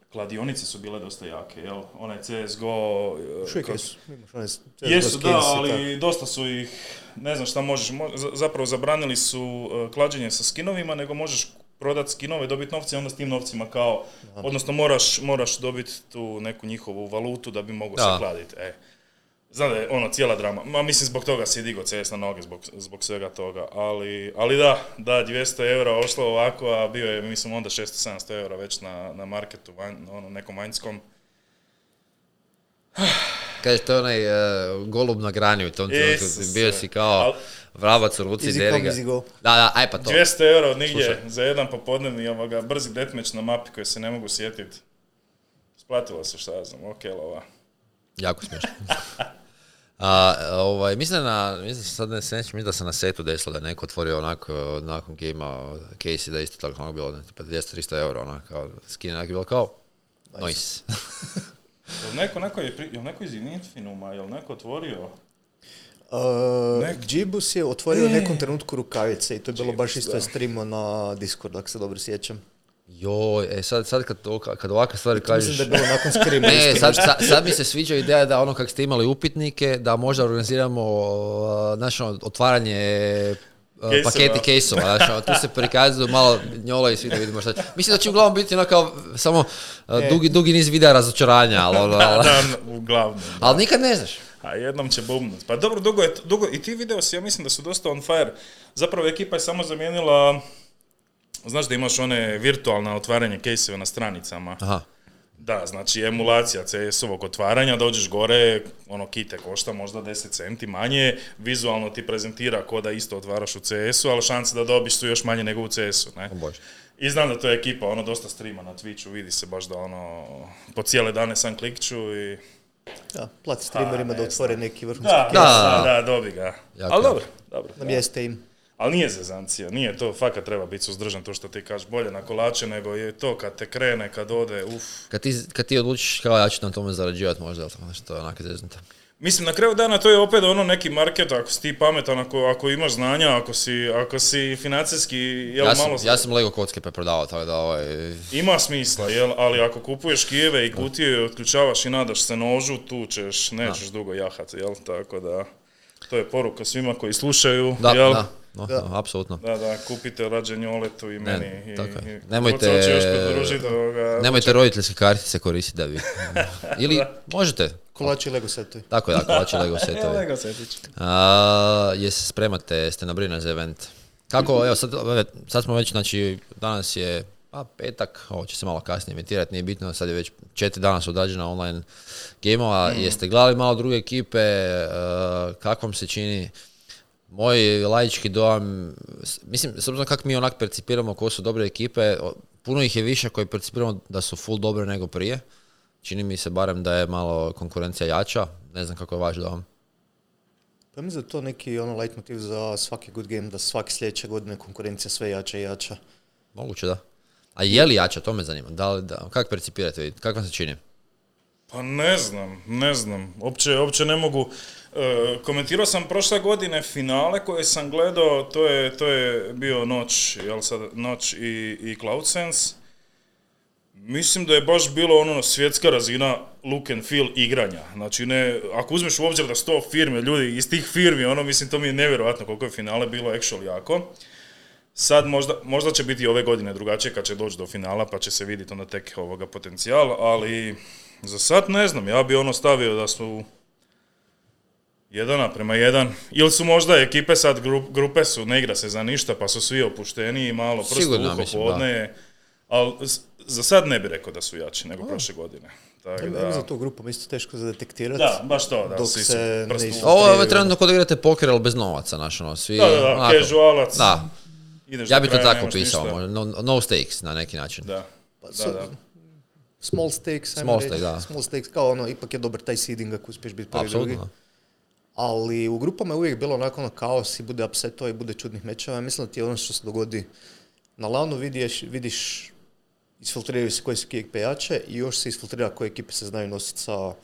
kladionice su bile dosta jake, jel? Onaj CSGO... Uvijek jesu. Imaš one s- Jesu, da, ali dosta su ih, ne znam šta možeš, mo- za- zapravo zabranili su uh, klađenje sa skinovima, nego možeš prodat skinove, dobiti novce i onda s tim novcima kao, odnosno moraš, moraš dobiti tu neku njihovu valutu da bi mogao se kladiti. E. Znam da je ono cijela drama, ma mislim zbog toga si digo CS na noge, zbog, zbog svega toga, ali, ali da, da, 200 eura ošlo ovako, a bio je mislim onda 600-700 eura već na, na marketu, vanj, ono, nekom vanjskom. <sighs> Kaže, to je onaj e, golub na grani u tom trenutku. Bio si kao vrabac u ruci, Easy deri come, ga. easy go. Da, da, aj pa to. 200 eura od nigdje Slušaj. za jedan popodnevni ovoga, brzi deathmatch na mapi koji se ne mogu sjetiti. Splatilo se šta ja znam, ok lova. Jako smiješno. <laughs> A, ovaj, mislim, na, mislim sad ne se neću, mislim da se na setu desilo da je neko otvorio onako nakon gejma Casey da je isto tako ono bilo ne, tipa 200-300 eura onako kao skin onak je bilo kao nice. <laughs> Jel neko, neko je, pri- jel neko iz Infinuma, jel neko otvorio? Uh, Nek- Džibus je otvorio u E. nekom trenutku rukavice i to je bilo baš isto da. je streamo na Discord, ako se dobro sjećam. Joj, e sad, sad kad, to- kad ovakve stvari kažeš... Mislim da je bilo nakon skrima. Ne, <laughs> sad, sad, sad mi se sviđa ideja da ono kak ste imali upitnike, da možda organiziramo uh, ono, otvaranje Kejseva. paketi kejsova, ono, tu se prikazuju malo njola i svi da vidimo šta. Mislim da će uglavnom biti ono kao samo uh, dugi, dugi niz videa razočaranja, ali, ono, Da, ali, da, uglavnom. ali nikad ne znaš. A jednom će bubnut. Pa dobro, dugo je, dugo, i ti video si, ja mislim da su dosta on fire. Zapravo ekipa je samo zamijenila, znaš da imaš one virtualna otvaranje kejseve na stranicama. Aha. Da, znači emulacija CS-ovog otvaranja, dođeš gore, ono kite košta možda 10 centi manje, vizualno ti prezentira ko da isto otvaraš u CS-u, ali šanse da dobiš su još manje nego u CS-u, ne? Bože. I znam da to je ekipa, ono, dosta streama na Twitchu, vidi se baš da ono, po cijele dane sam klikću i... Da, plati streamerima A, da otvore neki vrhunski Da, da. da, dobi ga. Jako, Ali dobro, dobro. Na mjeste im. Ali nije zezancija, nije to, fakat treba biti suzdržan to što ti kažeš bolje na kolače, nego je to kad te krene, kad ode, uf. Kad ti, kad ti odlučiš kao ja ću na tome zarađivati možda, ali to nešto je onak zeznuto. Mislim, na kraju dana to je opet ono neki market, ako si ti pametan, ako, ako imaš znanja, ako si, ako si financijski, jel, Ja sam, malo... ja sam Lego kocke preprodavao, tako da ovaj, Ima smisla, jel, ali ako kupuješ kijeve i kutije i otključavaš i nadaš se nožu, tu ćeš, nećeš dugo jahati, jel, tako da... To je poruka svima koji slušaju, da, jel? da, no, no, apsolutno. Da, da, kupite rađe njoletu i meni. i, tako je. i, Nemojte- još ovoga, Nemojte roditeljske kartice koristiti da bi... <laughs> Ili možete. Kolači i Lego setovi. Tako je, da, kolači Lego <laughs> setovi. Lego setić. A, jesi spremate, ste na za event? Kako, evo sad, sad smo već, znači, danas je a, petak, ovo će se malo kasnije emitirati, nije bitno, sad je već četiri dana su odrađena online gameova, jeste gledali malo druge ekipe, e, kako vam se čini, moj laički dojam, mislim, s obzirom kako mi onak percipiramo ko su dobre ekipe, puno ih je više koji percipiramo da su full dobre nego prije. Čini mi se barem da je malo konkurencija jača, ne znam kako je vaš dojam. Pa mislim da je to neki ono leitmotiv za svaki good game, da svake sljedeće godine konkurencija sve jača i jača. Moguće da. A je li jača, to me zanima. Da li, da, kako percipirate vi? Kako vam se čini? Pa ne znam, ne znam. Opće, opće ne mogu. E, komentirao sam prošle godine finale koje sam gledao, to je, to je bio noć, jel sad, noć i, i CloudSense. Mislim da je baš bilo ono svjetska razina look and feel igranja. Znači ne, ako uzmeš u obzir da sto firme, ljudi iz tih firmi, ono mislim to mi je nevjerojatno koliko je finale bilo actual jako. Sad možda, možda će biti ove godine drugačije kad će doći do finala pa će se vidjeti onda tek ovoga potencijal, ali za sad ne znam, ja bi ono stavio da su jedan prema jedan. Ili su možda ekipe sad, gru- grupe su, ne igra se za ništa, pa su svi opušteniji, malo prst podne. Ali za sad ne bi rekao da su jači nego prošle godine. Tako Ja da, da tu grupu isto teško za detektirati. da, baš to, da, Dok se ne. Ovo je trenutno kod igrate poker, ali bez novaca, znaš, ono, svi... Da, da, da, onako, casualac. Da, ideš ja do bi to tako pisao, možda, no, no stakes na neki način. Da, Pa da, da. Small stakes, ajmo Small reći. stake, da. Small stakes, kao ono, ipak je dobar taj seeding ako uspiješ biti prvi drugi. Apsolutno. Ali u grupama je uvijek bilo onako ono kaos i bude upsetova i bude čudnih mečeva. Mislim da ti je ono što se dogodi na lanu vidiš, vidiš isfiltriraju se koje su ekipe jače i još se isfiltrira koje ekipe se znaju nositi sa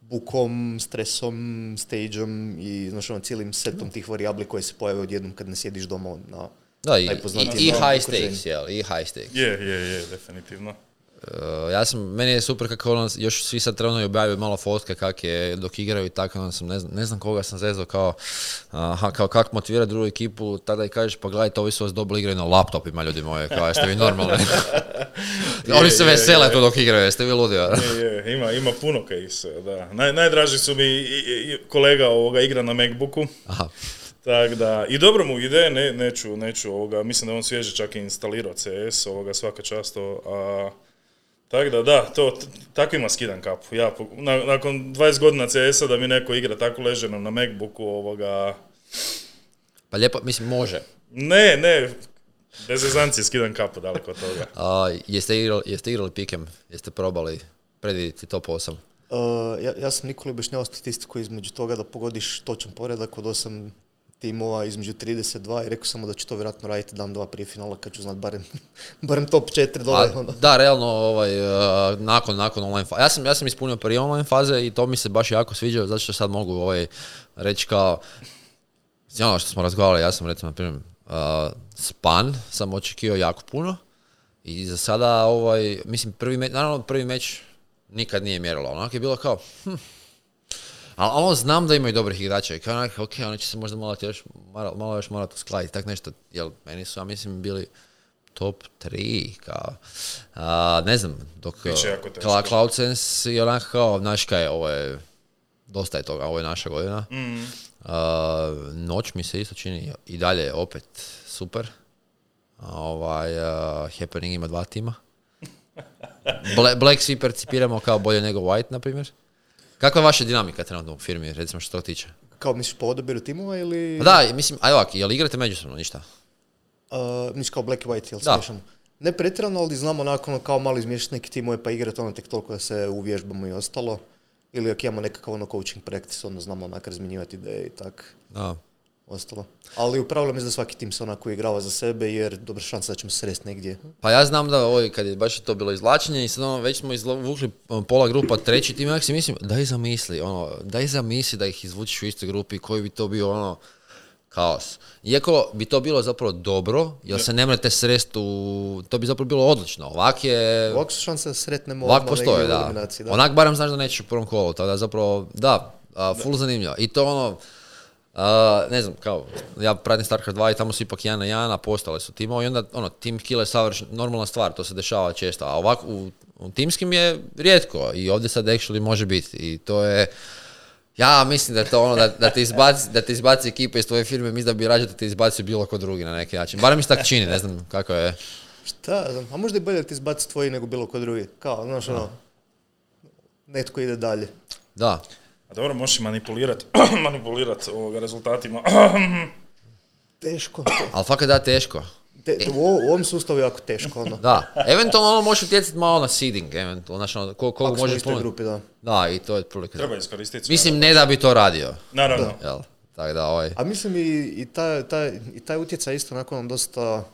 bukom, stresom, stageom i znaš, ono, cijelim setom tih varijabli koje se pojave odjednom kad ne sjediš doma na Da, i, i, i high stakes, jel, i high stakes. Je, je, je, definitivno. Uh, ja sam, meni je super kako ono, još svi sad trenutno i objavio malo fotke kak je dok igraju i tako, onda sam, ne znam, ne znam koga sam zezao kao, aha, kao kako motivirati drugu ekipu, tada i kažeš pa gledajte, ovi su vas dobro igraju na laptopima ljudi moji, kao jeste vi normalni. <laughs> <laughs> Oni se vesele tu dok igraju, jeste vi ludi. ono? Je, je, ima, ima puno case, da. Naj, najdraži su mi i- i kolega ovoga igra na Macbooku, Aha, tak da, i dobro mu ide, ne, neću, neću ovoga, mislim da on svježe čak i instalirao CS, ovoga svaka čast, to, a, tak da, da, to, t- takvima skidam kapu. Ja, po- na- nakon 20 godina CS-a da mi neko igra tako leženo na Macbooku, ovoga, pa lijepo, mislim može. ne, ne, bez zezancije skidam kapu daleko od toga. A, jeste, igrali, jeste igrali pikem, jeste probali predvidjeti top 8? Uh, ja, ja sam Nikoli objašnjavao statistiku između toga da pogodiš točan poredak od osam timova između 32 i rekao sam mu da ću to vjerojatno raditi dan dva prije finala kad ću znat barem, <laughs> barem top 4 dole. A, ono. da, realno, ovaj, uh, nakon, nakon online faze. Ja sam, ja sam ispunio prije online faze i to mi se baš jako sviđa, zato što sad mogu ovaj, reći kao, ono što smo razgovarali, ja sam recimo, na primjer, uh, span sam očekivao jako puno I za sada, ovaj, mislim, prvi meč, naravno prvi meč nikad nije mjerilo. Onako je bilo kao, hm. Ali ono, znam da imaju dobrih igrača i kao onak, ok, oni će se možda malo još, malo, malo još morati uskladiti, tak nešto, jel, meni su, ja mislim, bili top 3, kao, a, ne znam, dok. Cla- Cloud Sense i onak kao, znaš kaj, ovo je, dosta je toga, ovo je naša godina. Mm. A, noć mi se isto čini i dalje opet super. A, Ovaj, a, Happening ima dva tima. <laughs> Bla- Black svi percipiramo kao bolje nego White, na primjer. Kakva je vaša dinamika trenutno u firmi, recimo što to tiče? Kao misliš po odabiru timova ili... Pa da, mislim, ajde ovak, jel igrate međusobno ništa? Uh, misliš kao Black i White, jel Da. smiješano? Ne pretjerano, ali znamo onako ono kao malo izmiješati neki timove pa igrati ono tek toliko da se uvježbamo i ostalo. Ili ako imamo nekakav ono coaching practice, onda znamo onak razmjenjivati ideje i tak Da. Ostalo. Ali u pravilu mislim da svaki tim se onako igrava za sebe jer dobra šansa da ćemo se sresti negdje. Pa ja znam da ovo, kad je baš to bilo izvlačenje i sad ono, već smo izvukli pola grupa, treći tim, ja si mislim, daj zamisli, ono, daj zamisli da ih izvučiš u istoj grupi, koji bi to bio ono, kaos. Iako bi to bilo zapravo dobro, jer se ne morate sresti u, to bi zapravo bilo odlično. Ovak je, Ovako su šanse da sretnemo ovak postoje, da. eliminaciji, da. Onak barem znaš da nećeš u prvom kolu, tako da zapravo, da, a, full zanimljivo. I to ono, a, ne znam, kao, ja pratim StarCraft 2 i tamo su ipak jedan na jedan, a postale su timovi i onda, ono, team kill je savršen, normalna stvar, to se dešava često, a ovako u, u timskim je rijetko i ovdje sad actually može biti i to je, ja mislim da je to ono, da, da te izbaci, da te izbaci ekipa iz tvoje firme, mislim da bi rađe da te izbaci bilo ko drugi na neki način. Barem mi se tako čini, ne znam kako je. Šta, a možda je bolje da ti izbaci tvoji nego bilo ko drugi. Kao, znaš ono, netko ide dalje. Da, A dobro, možeš manipulirati <clears throat> manipulirat ovoga rezultatima. <clears throat> Teško. ali fakat da teško. Te, u, o- u ovom sustavu je jako teško, ono. Da, eventualno ono može utjecati malo na seeding, eventualno, znači ono, ko, koga Ako smo u može istoj grupi, da. Da, i to je otprilike. Treba iskoristiti. Mislim, ne da bi to radio, Naravno. jel? Tako da, ovaj, A mislim i, i, taj, taj, i taj utjecaj isto onako nam dosta,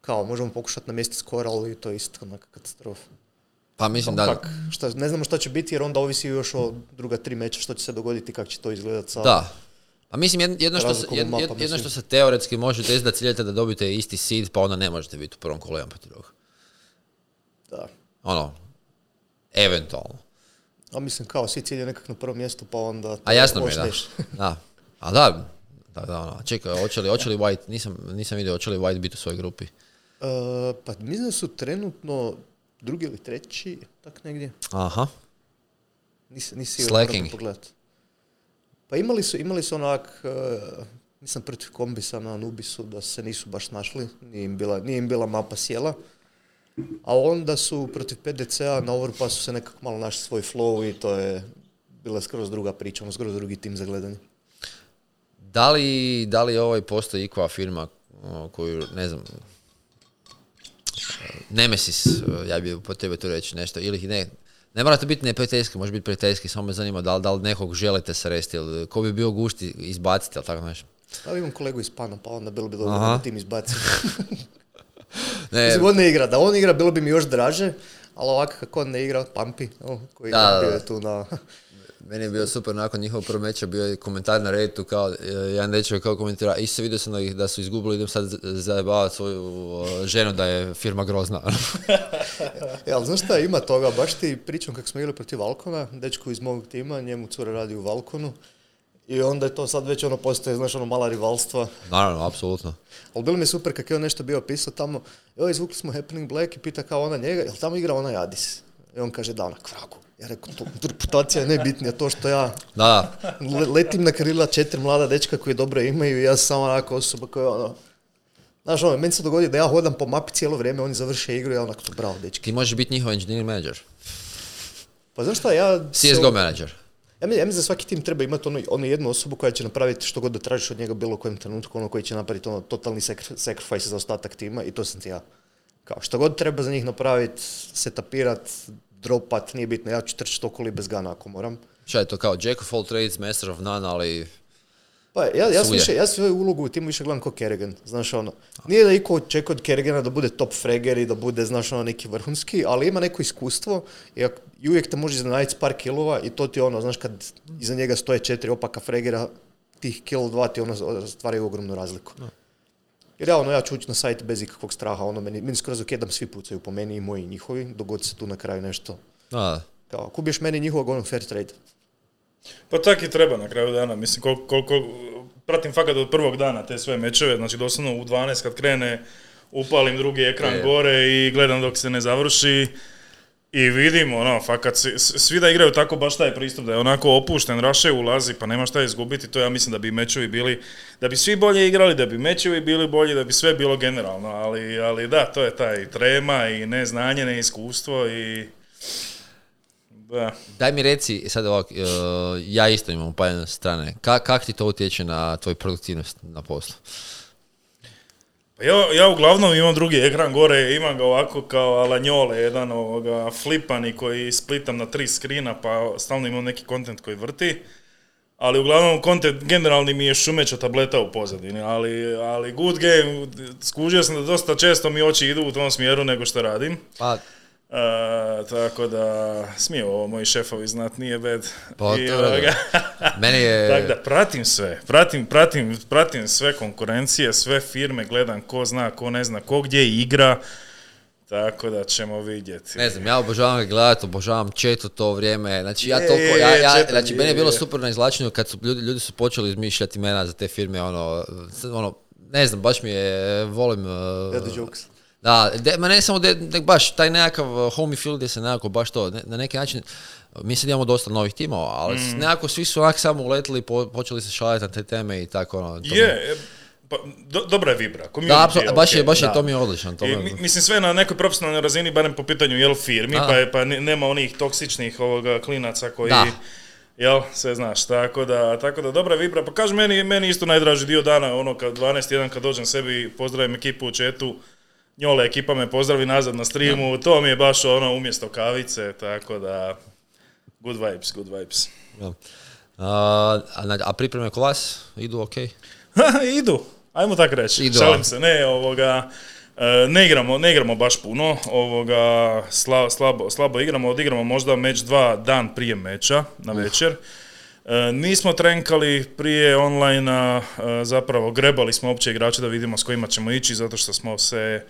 kao, možemo pokušati namjestiti skor, ali to je isto onaka katastrofa. Pa mislim da, Kak, šta, ne znamo šta će biti jer onda ovisi još o druga tri meča što će se dogoditi, kako će to izgledati sa... da. Pa mislim, jed- jedno što, se, Razlikom jed- mapa, jed- jedno mislim. što se teoretski može desiti da ciljate da dobijete isti seed, pa onda ne možete biti u prvom kolu jedan protiv drugog. da. Ono, eventualno. A mislim kao svi cilje nekak na prvom mjestu pa onda... A jasno mi je, da. <laughs> Da. A da, da, da, ono. čekaj, hoće li, hoće li White, nisam, nisam vidio hoće li White biti u svojoj grupi. E, pa mislim da su trenutno drugi ili treći, tak negdje. Aha. Nisi, nisi Slacking. pogledat. Pa imali su, imali su onak, e, nisam protiv kombisa na Nubisu da se nisu baš našli, nije im bila, nije im bila mapa sjela. A onda su protiv PDC-a na Overpassu se nekako malo našli svoj flow i to je bila skroz druga priča, ono skroz drugi tim za gledanje. Da li, da li ovaj postoji ikva firma koju, ne znam, Nemesis, e, ja bi po tebe tu reći nešto, ili ne, ne mora to biti neprijateljski, može biti prijateljski, samo me zanima da li, da li nekog želite sresti, ili ko bi bio gušti izbaciti, ili tako nešto. Pa imam kolegu iz Pana, pa onda bilo bi dobro da tim izbaci. <laughs> Ne, Mislim, on ne igra, da on igra bilo bi mi još draže, ali ovako kako on ne igra, Pampi, o, koji Da, da, bio da. je tu na... Meni je bio super nakon njihovog prvog meča, bio je komentar na Redditu kao, e, jedan dečko kao komentira, i se vidio sam da, ih, da su izgubili, idem sad zajebavati svoju ženu da je firma grozna. <laughs> E, ali znaš šta, ima toga, baš ti pričam kako smo igrali protiv Valkona, dečko iz mog tima, njemu cura radi u Valkonu, i onda je to sad već ono postaje, znaš, ono mala rivalstva. Naravno, apsolutno. Ali bilo mi je super kako je on nešto bio pisao tamo, evo izvukli smo Happening Black i pita kao ona njega, jel tamo igra onaj Adis? I on kaže da, onak, vragu. Ja rekao, to, reputacija je najbitnija, to što ja Da, le- letim na krila četiri mlada dečka koji dobro imaju i ja sam samo onako osoba koja ono, Znaš, ono, meni se dogodi da ja hodam po mapi cijelo vrijeme, oni završe igru i ja onak to bravo, dečki. ti možeš biti njihov engineering manager, Pa znaš šta, ja... CSGO manager. Ja mislim, ja da svaki tim treba imati ono, ono jednu osobu koja će napraviti što god da tražiš od njega bilo kojem trenutku, ono koji će napraviti ono totalni sacrifice za ostatak tima i to sam ti ja. Kao što god treba za njih napraviti, setapirat, dropat, nije bitno, ja ću trčati okoli bez gana ako moram. Šta je to kao Jack of all trades, master of none, ali Pa ja, ja, sam više, ja svoju ulogu u timu više gledam kao Kerrigan, znaš ono. Nije da iko očekuje od Kerrigana da bude top frager i da bude, znaš ono, neki vrhunski, ali ima neko iskustvo i, uvijek te može iznenaditi par kilova i to ti ono, znaš, kad iza njega stoje četiri opaka fragera, tih kill dva ti ono stvaraju ogromnu razliku. Jer ja, ono, ja ću ući na sajt bez ikakvog straha, ono, meni, meni skroz ok da svi pucaju po meni i moji i njihovi, dogod se tu na kraju nešto, Da, kao, ako ubiješ meni njihovog, ono, fair trade. Pa tak i treba na kraju dana, mislim, koliko, koliko pratim fakat od prvog dana te sve mečeve, znači doslovno u 12 kad krene, upalim drugi ekran Je. gore i gledam dok se ne završi i vidim, ono, fakat, svi, svi da igraju tako baš taj pristup, da je onako opušten, Raše ulazi, pa nema šta izgubiti, to ja mislim da bi mečevi bili, da bi svi bolje igrali, da bi mečevi bili bolji, da bi sve bilo generalno, ali, ali da, to je taj trema i neznanje, neiskustvo i... Da. Daj mi reci, sad ovak, e, ja isto imam upaljene strane, Ka, kak ti to utječe na tvoju produktivnost na poslu? Pa ja, ja uglavnom imam drugi ekran gore, imam ga ovako kao alanjole, jedan ovoga flipani koji splitam na tri skrina pa stalno imam neki kontent koji vrti. Ali uglavnom kontent generalni mi je šumeća tableta u pozadini, ali, ali good game, skužio sam da dosta često mi oči idu u tom smjeru nego što radim. Pa, E, tako da, smiju ovo moji šefovi znat, nije bed. Pa, I, ovoga, meni je... <laughs> tako da, pratim sve, pratim, pratim, pratim sve konkurencije, sve firme, gledam ko zna, ko ne zna, ko gdje igra, tako da ćemo vidjeti. Ne znam, ja obožavam ga gledati, obožavam u to vrijeme, znači ja toliko, ja, ja, znači meni je bilo je. super na izlačenju kad su ljudi, ljudi su počeli izmišljati imena za te firme, ono, ono, ne znam, baš mi je, volim... uh, jokes. Da, de, ma ne samo de, nek baš taj nekakav uh, homey feel gdje se nekako baš to, ne- na neki način, mi sad imamo dosta novih timova, ali Mm. nekako svi su onak samo uletili, po, počeli se šaliti na te teme i tako ono. to Je, pa, do, dobra je vibra. Da, baš je, ok, baš je, da. to mi je odlično. To mi I, je- mi- mislim sve na nekoj profesionalnoj razini, barem po pitanju jel firmi, A. pa, je, pa ne- nema onih toksičnih ovoga klinaca koji Da. jel, sve znaš, tako da, tako da dobra vibra, pa kažem meni, meni isto najdraži dio dana, ono kad 12.1 kad dođem sebi, pozdravim ekipu u četu, njole ekipa me pozdravi nazad na streamu, to mi je baš ono umjesto kavice, tako da good vibes, good vibes. Ja. A, a, pripreme kod vas idu ok? Idu, ajmo tak reći. Idu, Šalim se, ne, ovoga, e, ne igramo, ne igramo baš puno, ovoga, sla- slabo, slabo igramo, odigramo možda meč dva dan prije meča, na večer. E, nismo trenkali prije online zapravo grebali smo opće igrače da vidimo s kojima ćemo ići, zato što smo se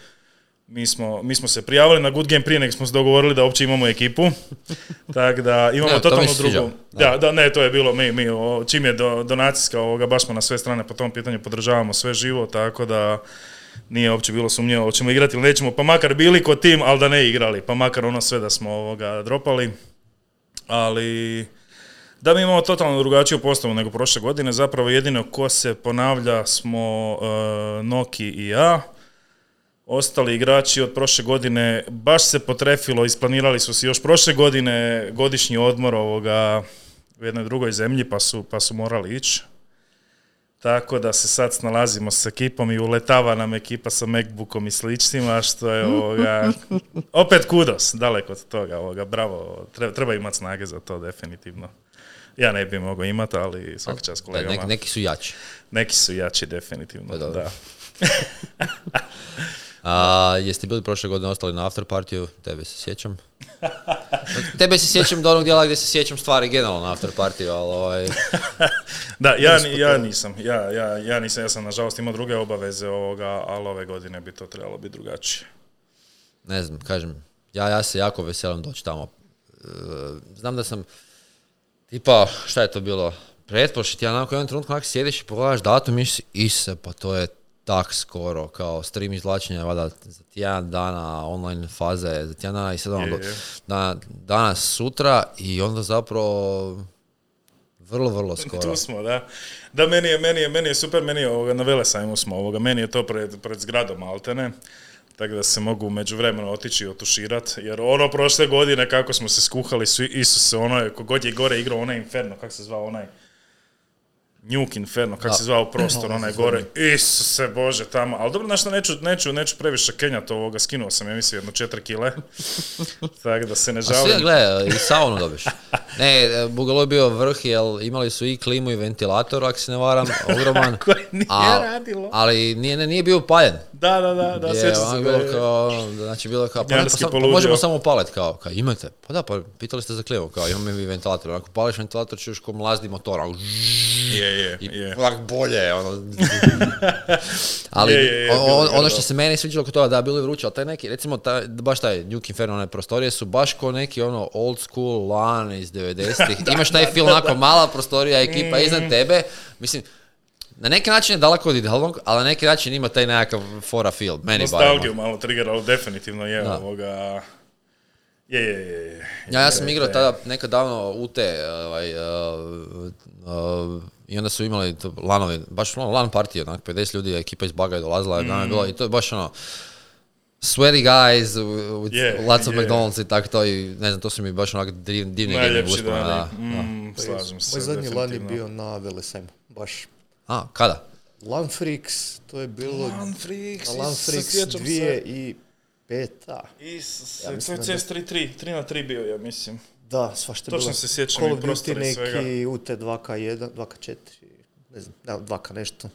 mi smo, mi smo se prijavili na Good Game prije nego smo se dogovorili da uopće imamo ekipu. <laughs> Tako da imamo Ne, to totalno sviđa. drugu. Da, da, ne, to je bilo mi, mi o, čim je do, donacijska ovoga, baš smo na sve strane po tom pitanju podržavamo sve živo, tako da nije uopće bilo sumnjivo hoćemo igrati ili nećemo, pa makar bili kod tim, ali da ne igrali, pa makar ono sve da smo ovoga dropali. Ali da mi imamo totalno drugačiju postavu nego prošle godine, zapravo jedino ko se ponavlja smo uh, Noki i ja. Ostali igrači od prošle godine baš se potrefilo, isplanirali su si još prošle godine godišnji odmor ovoga u jednoj drugoj zemlji pa su, pa su morali ići. Tako da se sad snalazimo s ekipom i uletava nam ekipa sa Macbookom i sličnima, što je ovoga, <laughs> opet kudos, daleko od toga, ovoga, bravo, treba, treba imati snage za to definitivno. Ja ne bi mogao imati, ali svaka čast Da, kolegama. neki, neki su jači. Neki su jači definitivno, Pa da. <laughs> A, jeste bili prošle godine ostali na after partiju? Tebe se sjećam. <laughs> Tebe se sjećam do onog dijela gdje se sjećam stvari generalno na after partiju, ali ovaj... <laughs> Da, ja, ja nisam, ja, ja, ja nisam, ja sam nažalost imao druge obaveze ovoga, ali ove godine bi to trebalo biti drugačije. ne znam, kažem, ja, ja se jako veselim doći tamo. E, znam da sam, tipa, šta je to bilo, pretprošli tjedan, onako u jednom trenutku sjediš i pogledaš datum i misliš, ise, pa to je tak skoro, kao stream izvlačenja, valjda za tjedan dana, online faze, za tjedan dana i sad ono, Je, danas, sutra i onda zapravo vrlo, vrlo <laughs> skoro. Tu smo, da. Da, meni je, meni je, meni je super, meni je ovoga, na Velesajmu smo ovoga, meni je to pred, pred zgradom Altene, tako da se mogu među vremenu otići i otuširat, jer ono prošle godine kako smo se skuhali, svi, Isuse, ono je, kogod je gore igrao onaj Inferno, kako se zvao onaj, Nuke Inferno, kako se zvao prostor, onaj gore, Isuse Bože, tamo, ali dobro, znaš neću, neću, neću previše kenjati ovoga, skinuo sam, ja mislim, jedno četiri kile, <laughs> tako da se ne A sve, žalim. gle, i saunu dobiš. <laughs> Ne, e, Bugalo je bio vrh, jer imali su i klimu i ventilator, ako se ne varam, <laughs> ogroman. Koje nije A- radilo. Ali nije, ne, nije bio upaljen. Da, da, da, da, sjećam onak se. bilo kao, znači bilo kao, pa, ne, pa, pa možemo samo palet, kao, kao imate, pa da, pa pitali ste za klimu, kao imamo mi ventilator, ako pališ ventilator ćeš ko mlazdi motor, Je, je, i je. onak bolje, ono. <laughs> Ali Je, je, je, o- bilo o- je ono što se meni sviđalo kod toga da bilo je vruće, ali taj neki, recimo taj, baš taj Nuke Inferno, one prostorije su baš ko neki ono old school LAN iz 90-ih. <laughs> Imaš taj film onako mala prostorija, ekipa Mm. iznad tebe, mislim, na neki način je daleko od idealnog, ali na neki način ima taj nekakav fora feel, meni. Nostalgiju malo triggeralo, definitivno je Da. ovoga... Je, je, je, je. Ja, ja sam igrao tada nekad davno u te, ovaj, uh, uh, i onda su imali to lanovi, baš ono, lan partije, onak, 50 ljudi, ekipa iz Baga je dolazila, mm. je bilo, i to je baš ono, sweaty guys with Je, lots of je. McDonald's i tako to i ne znam, to su mi baš onak div, divni Najljepši uspomene, da, da. Mm, slažem se, Moj zadnji lan je bio na Velesajmu, baš. A, kada? Lan Freaks, to je bilo... Lan Freaks, Lan Isuse, Freaks sjećam se. 2005. Isuse, Ja to je da- CS3, 3, 3 na 3 bio, ja mislim. Da, svašta je Točno bilo. se sjećam Call i of Duty neki, UT 2K1, 2K4, ne znam, da, 2K nešto.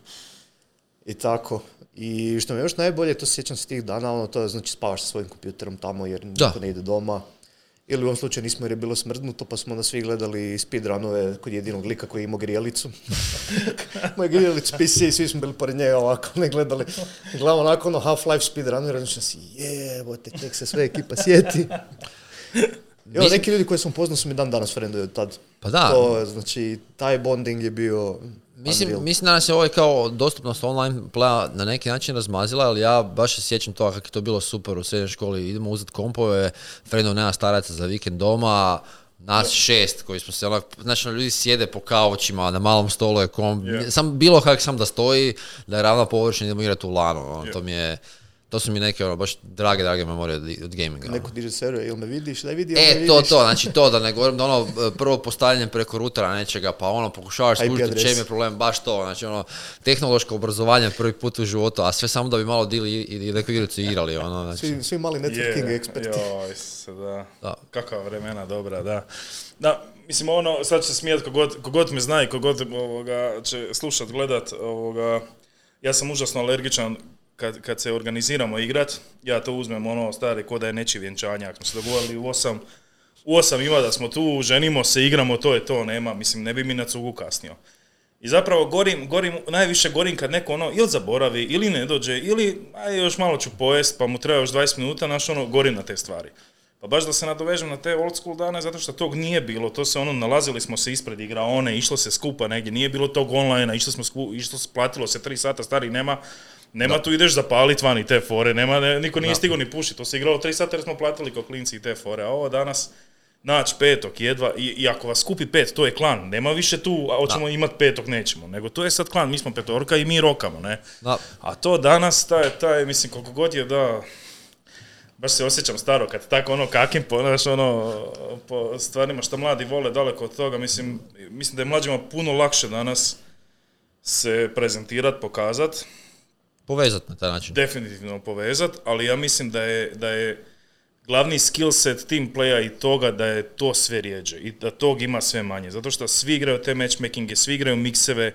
I tako. I što mi je još najbolje, to se sjećam se tih dana, ono, to je znači spavaš sa svojim kompjuterom tamo jer Da. niko ne ide doma. Ili u ovom slučaju nismo jer je bilo smrdnuto, pa smo onda svi gledali speedrunove kod jedinog lika koji je imao grijelicu. <laughs> Moj grijelicu PC i svi smo bili pored njega ovako, ne gledali. Gledamo onako ono Half-Life speedrun i razmišljam si, jebote, tek se sve ekipa sjeti. Evo, Mislim- neki ljudi koje sam upoznao su mi dan danas friendovi od tad. Pa da. To, je, znači, taj bonding je bio Mislim, unreal. mislim da nas je ovaj kao dostupnost online playa na neki način razmazila, ali ja baš se sjećam toga kako je to bilo super u srednjoj školi. Idemo uzeti kompove, Fredov nema staraca za vikend doma, nas šest koji smo se onak, znači ljudi sjede po kaučima, na malom stolu je komp, Je. sam bilo kak sam da stoji, da je ravna površina, idemo igrati u lanu, ono, to mi je, to su mi neke ono, baš drage, drage memorije od, od gaminga. ono. Neko diže server, jel me vidiš, daj vidi, me E, to, vidiš. to, znači to, da ne govorim da ono prvo postavljanje preko rutera nečega, pa ono pokušavaš skužiti u čem je problem, baš to, znači ono, tehnološko obrazovanje prvi put u životu, a sve samo da bi malo dili i, neku igricu igrali, ono, <laughs> znači, Svi, svi mali networking Je, eksperti. Joj, se, da. Da. Kakva vremena dobra, da. Da, mislim, ono, sad će se smijat kogod, kogod me zna i kogod ovoga, će slušat, gledat, ovoga, ja sam užasno alergičan kad, kad se organiziramo igrat, ja to uzmem ono stari ko da je nečiji ako smo se dogovorili u osam, u osam ima da smo tu, ženimo se, igramo, to je to, nema, mislim, ne bi mi na cugu kasnio. I zapravo gorim, gorim, najviše gorim kad neko ono ili zaboravi, ili ne dođe, ili aj još malo ću pojest, pa mu treba još 20 minuta, znaš ono, gorim na te stvari. Pa baš da se nadovežem na te old school dane, zato što tog nije bilo, to se ono, nalazili smo se ispred igraone, išlo se skupa negdje, nije bilo tog online išlo smo sku, išlo, se- platilo se 3 sata, stari, nema, nema tu ideš zapalit vani te fore, nema, ne, niko nije stigao ni pušiti, to se igralo 3 sata jer smo platili ko klinci i te fore, a ovo danas, naći petog jedva, i, i ako vas skupi pet, to je klan, nema više tu, a hoćemo imati petog, nećemo, nego to je sad klan, mi smo petorka i mi rokamo, ne. da, A to danas, taj, taj, mislim, koliko god je da, baš se osjećam staro kad tako ono kakim po, znaš, ono, po stvarima što mladi vole daleko od toga, mislim, mislim da je mlađima puno lakše danas se prezentirat, pokazat, povezati na taj način. definitivno povezat, ali ja mislim da je, da je glavni skill set team playa i toga da je to sve rijeđe i da tog ima sve manje, zato što svi igraju te matchmakinge, svi igraju mikseve,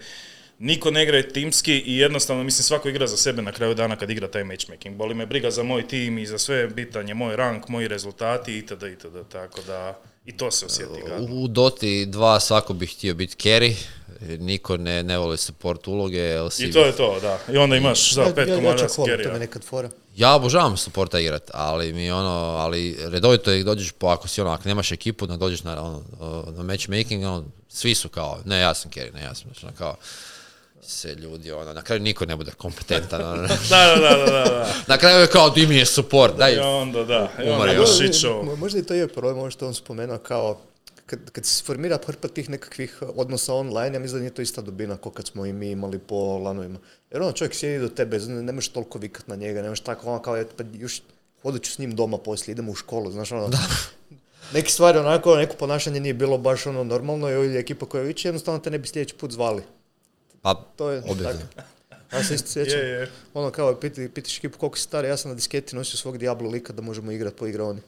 niko ne igra timski i jednostavno, mislim, svako igra za sebe na kraju dana kad igra taj matchmaking. Boli me briga za moj tim i za sve bitan je moj rank, moji rezultati itd. itd. Tako da i to se osjeti ga. U Doti 2 svako bi htio biti carry, niko ne, ne voli support uloge, si- I to je to, da. I onda imaš za pet ja, ja, komada to skerija. me nekad fora. Ja obožavam supporta igrat, ali mi ono, ali redovito ih dođeš po, ako si ono, ako nemaš ekipu, da dođeš na, ono, na matchmaking, ono, svi su kao, ne, ja sam carry, ne, ja sam, znači, kao, se ljudi, ono, na kraju niko ne bude kompetentan, ono. <laughs> Da, da, da, da, da, da. na kraju je kao, di mi je support, daj, I onda, da. I onda još Možda i to je problem, ovo što on spomenuo kao kad, kad se formira hrpa tih nekakvih odnosa online, ja mislim da nije to ista dubina kao kad smo i mi imali po lanovima. Jer ono čovjek sjedi do tebe, ne, ne možeš toliko vikat na njega, ne možeš tako ono kao, pa još hodit ću s njim doma poslije, idemo u školu, znaš ono. <laughs> Neke stvari onako, neko ponašanje nije bilo baš ono normalno i ekipa koja viče, jednostavno te ne bi sljedeći put zvali. Pa, To je objektivno. tako. Ja se isto sjećam. Je, je. Ono kao, piti, pitiš ekipu koliko si star, ja sam na disketi nosio svog Diablo lika da možemo igrati po igraoni.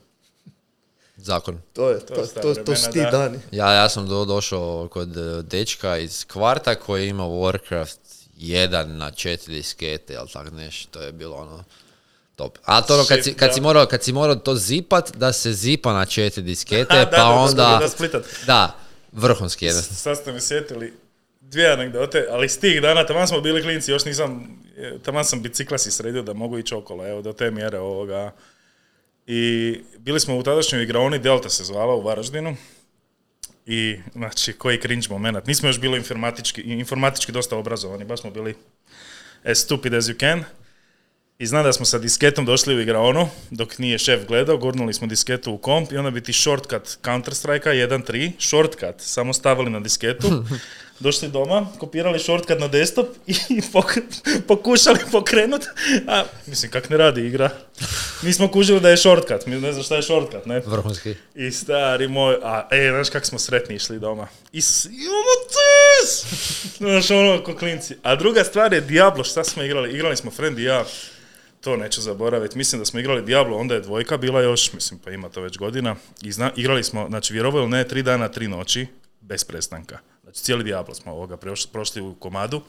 zakon. To je, To to, to, to, su ti da. dani. Ja, ja sam do, došao kod e, dečka iz kvarta koji ima Warcraft jedan na četiri diskete, ili tak nešto, to je bilo ono top. A to ono kad si, kad si, morao, kad si morao to zipat, da se zipa na četiri diskete, <laughs> Da, pa da, da, onda... da splitat. Da, vrhunski jedan. Sad ste me sjetili dvije anegdote, ali s tih dana, taman smo bili klinci, još nisam, taman sam bicikla si sredio da mogu ići okolo, evo, do te mjere ovoga. I bili smo u tadašnjoj igraoni, Delta se zvala u Varaždinu. I, znači, koji cringe moment. Nismo još bili informatički, informatički dosta obrazovani, baš smo bili as stupid as you can. I znam da smo sa disketom došli u igraonu, dok nije šef gledao, gurnuli smo disketu u komp i onda bi ti shortcut Counter-Strike 1.3, shortcut, samo stavili na disketu, <laughs> došli doma, kopirali shortcut na desktop i <laughs> pok- pokušali pokrenut, a mislim kak ne radi igra. Nismo kužili da je shortcut, mi ne znam šta je shortcut, ne? Vrhunski. I stari moj, a e, znaš kak smo sretni išli doma. I s, imamo tis! Znaš, ono, ko klinci. A druga stvar je Diablo, šta smo igrali? Igrali smo friend i ja, to neću zaboraviti. Mislim da smo igrali Diablo, onda je dvojka bila još, mislim, pa ima to već godina. I zna, igrali smo, znači, vjerovali ili ne, tri dana, tri noći, bez prestanka. Znači, cijeli Diablo smo ovoga proš- prošli u komadu.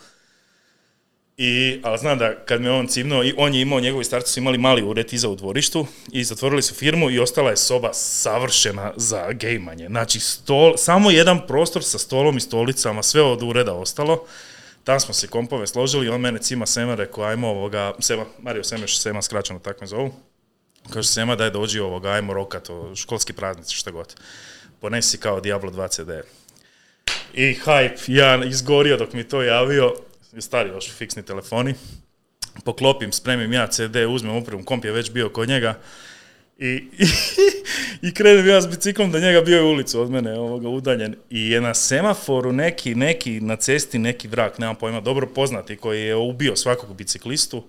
I, ali znam da kad me on cimnuo, i on je imao, njegovi starci su imali mali ured iza u dvorištu i zatvorili su firmu i ostala je soba savršena za gejmanje. Znači, stol, samo jedan prostor sa stolom i stolicama, sve od ureda ostalo. Tam smo se kompove složili i on mene cima Sema rekao, ajmo ovoga, Sema, Mario Semeš, Sema skraćeno, tako me zovu. Kaže Sema daj dođi ovoga, ajmo rokat, školski praznici, šta god. Ponesi kao Diablo 2 CD. I hype, ja izgorio dok mi to javio, stari još fiksni telefoni, poklopim, spremim ja CD, uzmem upravo, komp je već bio kod njega. I, i, <laughs> i krenem ja s biciklom do njega, bio je ulicu od mene ovoga, udaljen. I je na semaforu neki, neki na cesti, neki vrak, nemam pojma, dobro poznati koji je ubio svakog biciklistu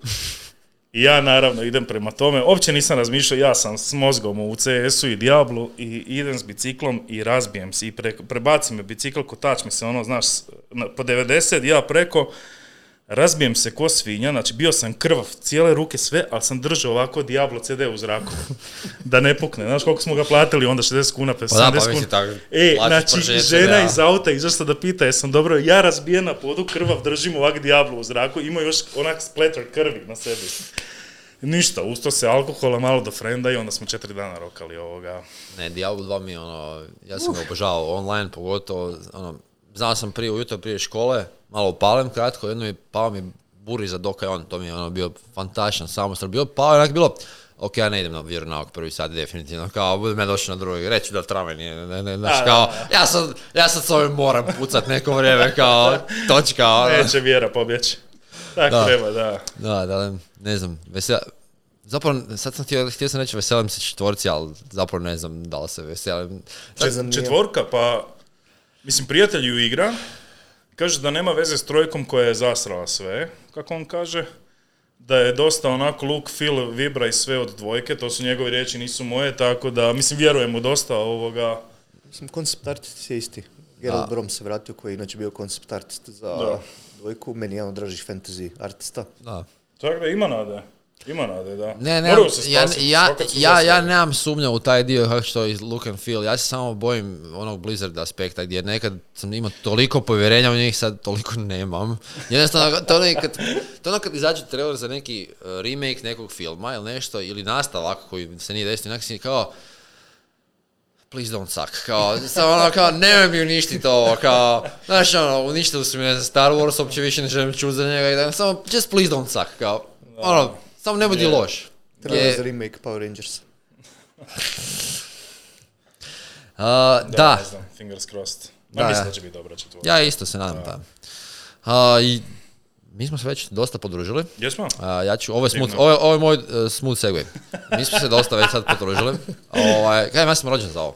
i ja naravno idem prema tome, uopće nisam razmišljao, ja sam s mozgom u CS-u i Diablu i idem s biciklom i razbijem se i pre, prebacim me bicikl, kotač mi se ono, znaš, na- po 90, ja preko, razbijem se ko svinja, znači bio sam krvav, cijele ruke sve, ali sam držao ovako Diablo CD u zraku, <laughs> da ne pukne. Znaš koliko smo ga platili onda 60 kuna, 50 Pa da, pa 70 mislim, kuna. tako, E, znači, žena iz auta izašla da pita jesam dobro, ja razbijen na podu, krvav, držim ovak Diablo u zraku, ima još onak splatter krvi na sebi. Ništa, usto se alkohola malo do frenda i onda smo četiri dana rokali ovoga. Ne, Diablo 2 mi je ono, ja sam ga obožavao online, pogotovo, ono, znao sam prije ujutro, prije škole, malo upalem kratko, jedno mi pao mi buri za doka on, to mi je ono bio fantastičan samostal, bio pao, onak bilo, ok, ja ne idem na vjeronauk prvi sat, definitivno, kao, budem ja došao na drugi, reći da trame nije, ne, ne, ne, znaš, kao, ja sad, ja sad s ovim moram pucat neko vrijeme, kao, točka, ono. Neće vjera pobjeći. Tako Da. treba, da. Da, da, ne znam, vesel... Zapravo, sad sam htio, htio sam reći veselim se četvorci, ali zapravo ne znam da li se veselim. Četvorka, pa, mislim, prijatelju igra, kaže da nema veze s trojkom koja je zasrala sve, kako on kaže, da je dosta onako look, feel, vibra i sve od dvojke, to su njegove riječi, nisu moje, tako da, mislim, vjerujem mu dosta ovoga, Mislim, koncept artist je isti. Gerald Brom se vratio koji je inače bio koncept artist za Da. dvojku. Meni je jedan od dražih fantasy artista. Da. tako da ima nade, ima nade, da. Ne, ne, se ja, ja, ja, ja nemam sumnja u taj dio što je look and feel. Ja se samo bojim onog Blizzard aspekta gdje nekad sam imao toliko povjerenja u njih, sad toliko nemam. Jednostavno, to ono kad, to ono kad izađe trailer za neki uh, remake nekog filma ili nešto, ili nastavak koji se nije desio, onak si kao, please don't suck, kao, samo ono, kao, nemoj mi uništiti ovo, kao, znaš, ono, uništili su mi ne znam, Star Wars, uopće više ne želim čuti za njega, i da, samo, just please don't suck, kao, ono, samo ne budi loš. Trailer Je- za remake Power Rangers. <laughs> A, da, Ne znam, fingers crossed. Ma Da, mislim ja. da će biti dobra četvorka. ja isto se nadam, da. A, i mi smo se već dosta podružili. Jesmo? A, ja ću, ovo je, smooth, ovo, je, ovo je moj uh, smooth segue. Mi smo se dosta već sad podružili. <laughs> Ovaj, kajem, ja sam rođen za ovo.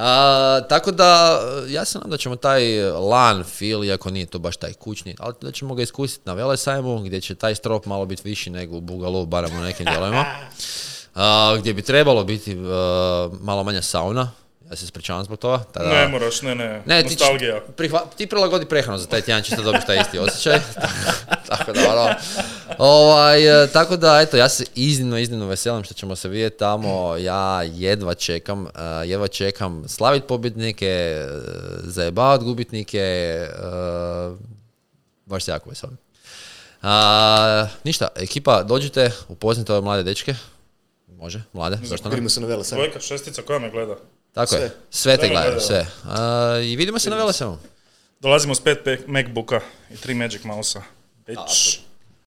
A, tako da, ja se nadam da ćemo taj LAN feel, iako nije to baš taj kućni, ali da ćemo ga iskusiti na Velesajmu, gdje će taj strop malo biti viši nego u Bugalu, barem u nekim dijelovima. <laughs> Gdje bi trebalo biti malo manja sauna. Ja se ispričavam zbog toga. Tada, Ne moraš, ne, ne, ne, ti, nostalgija. prihva- ti prilagodi prehranu za taj tjedan, čisto dobiš taj isti osjećaj. <laughs> tako da, ono, ovaj, e, tako da, eto, ja se iznimno, iznimno veselim što ćemo se vidjeti tamo. Ja jedva čekam, e, jedva čekam slavit pobjednike, e, zajebavat gubitnike, e, baš se jako veselim. A, ništa, ekipa, dođite, upoznite ove mlade dečke. Može, mlade, zašto ne? Vidimo se na vele sam. Dvojka, šestica, koja me gleda? Tako je, Sve. sve te Sve gledaju, sve. A, I vidimo se na Velesemu. Dolazimo s pet pe- Macbooka i tri Magic Mouse-a. Bitch.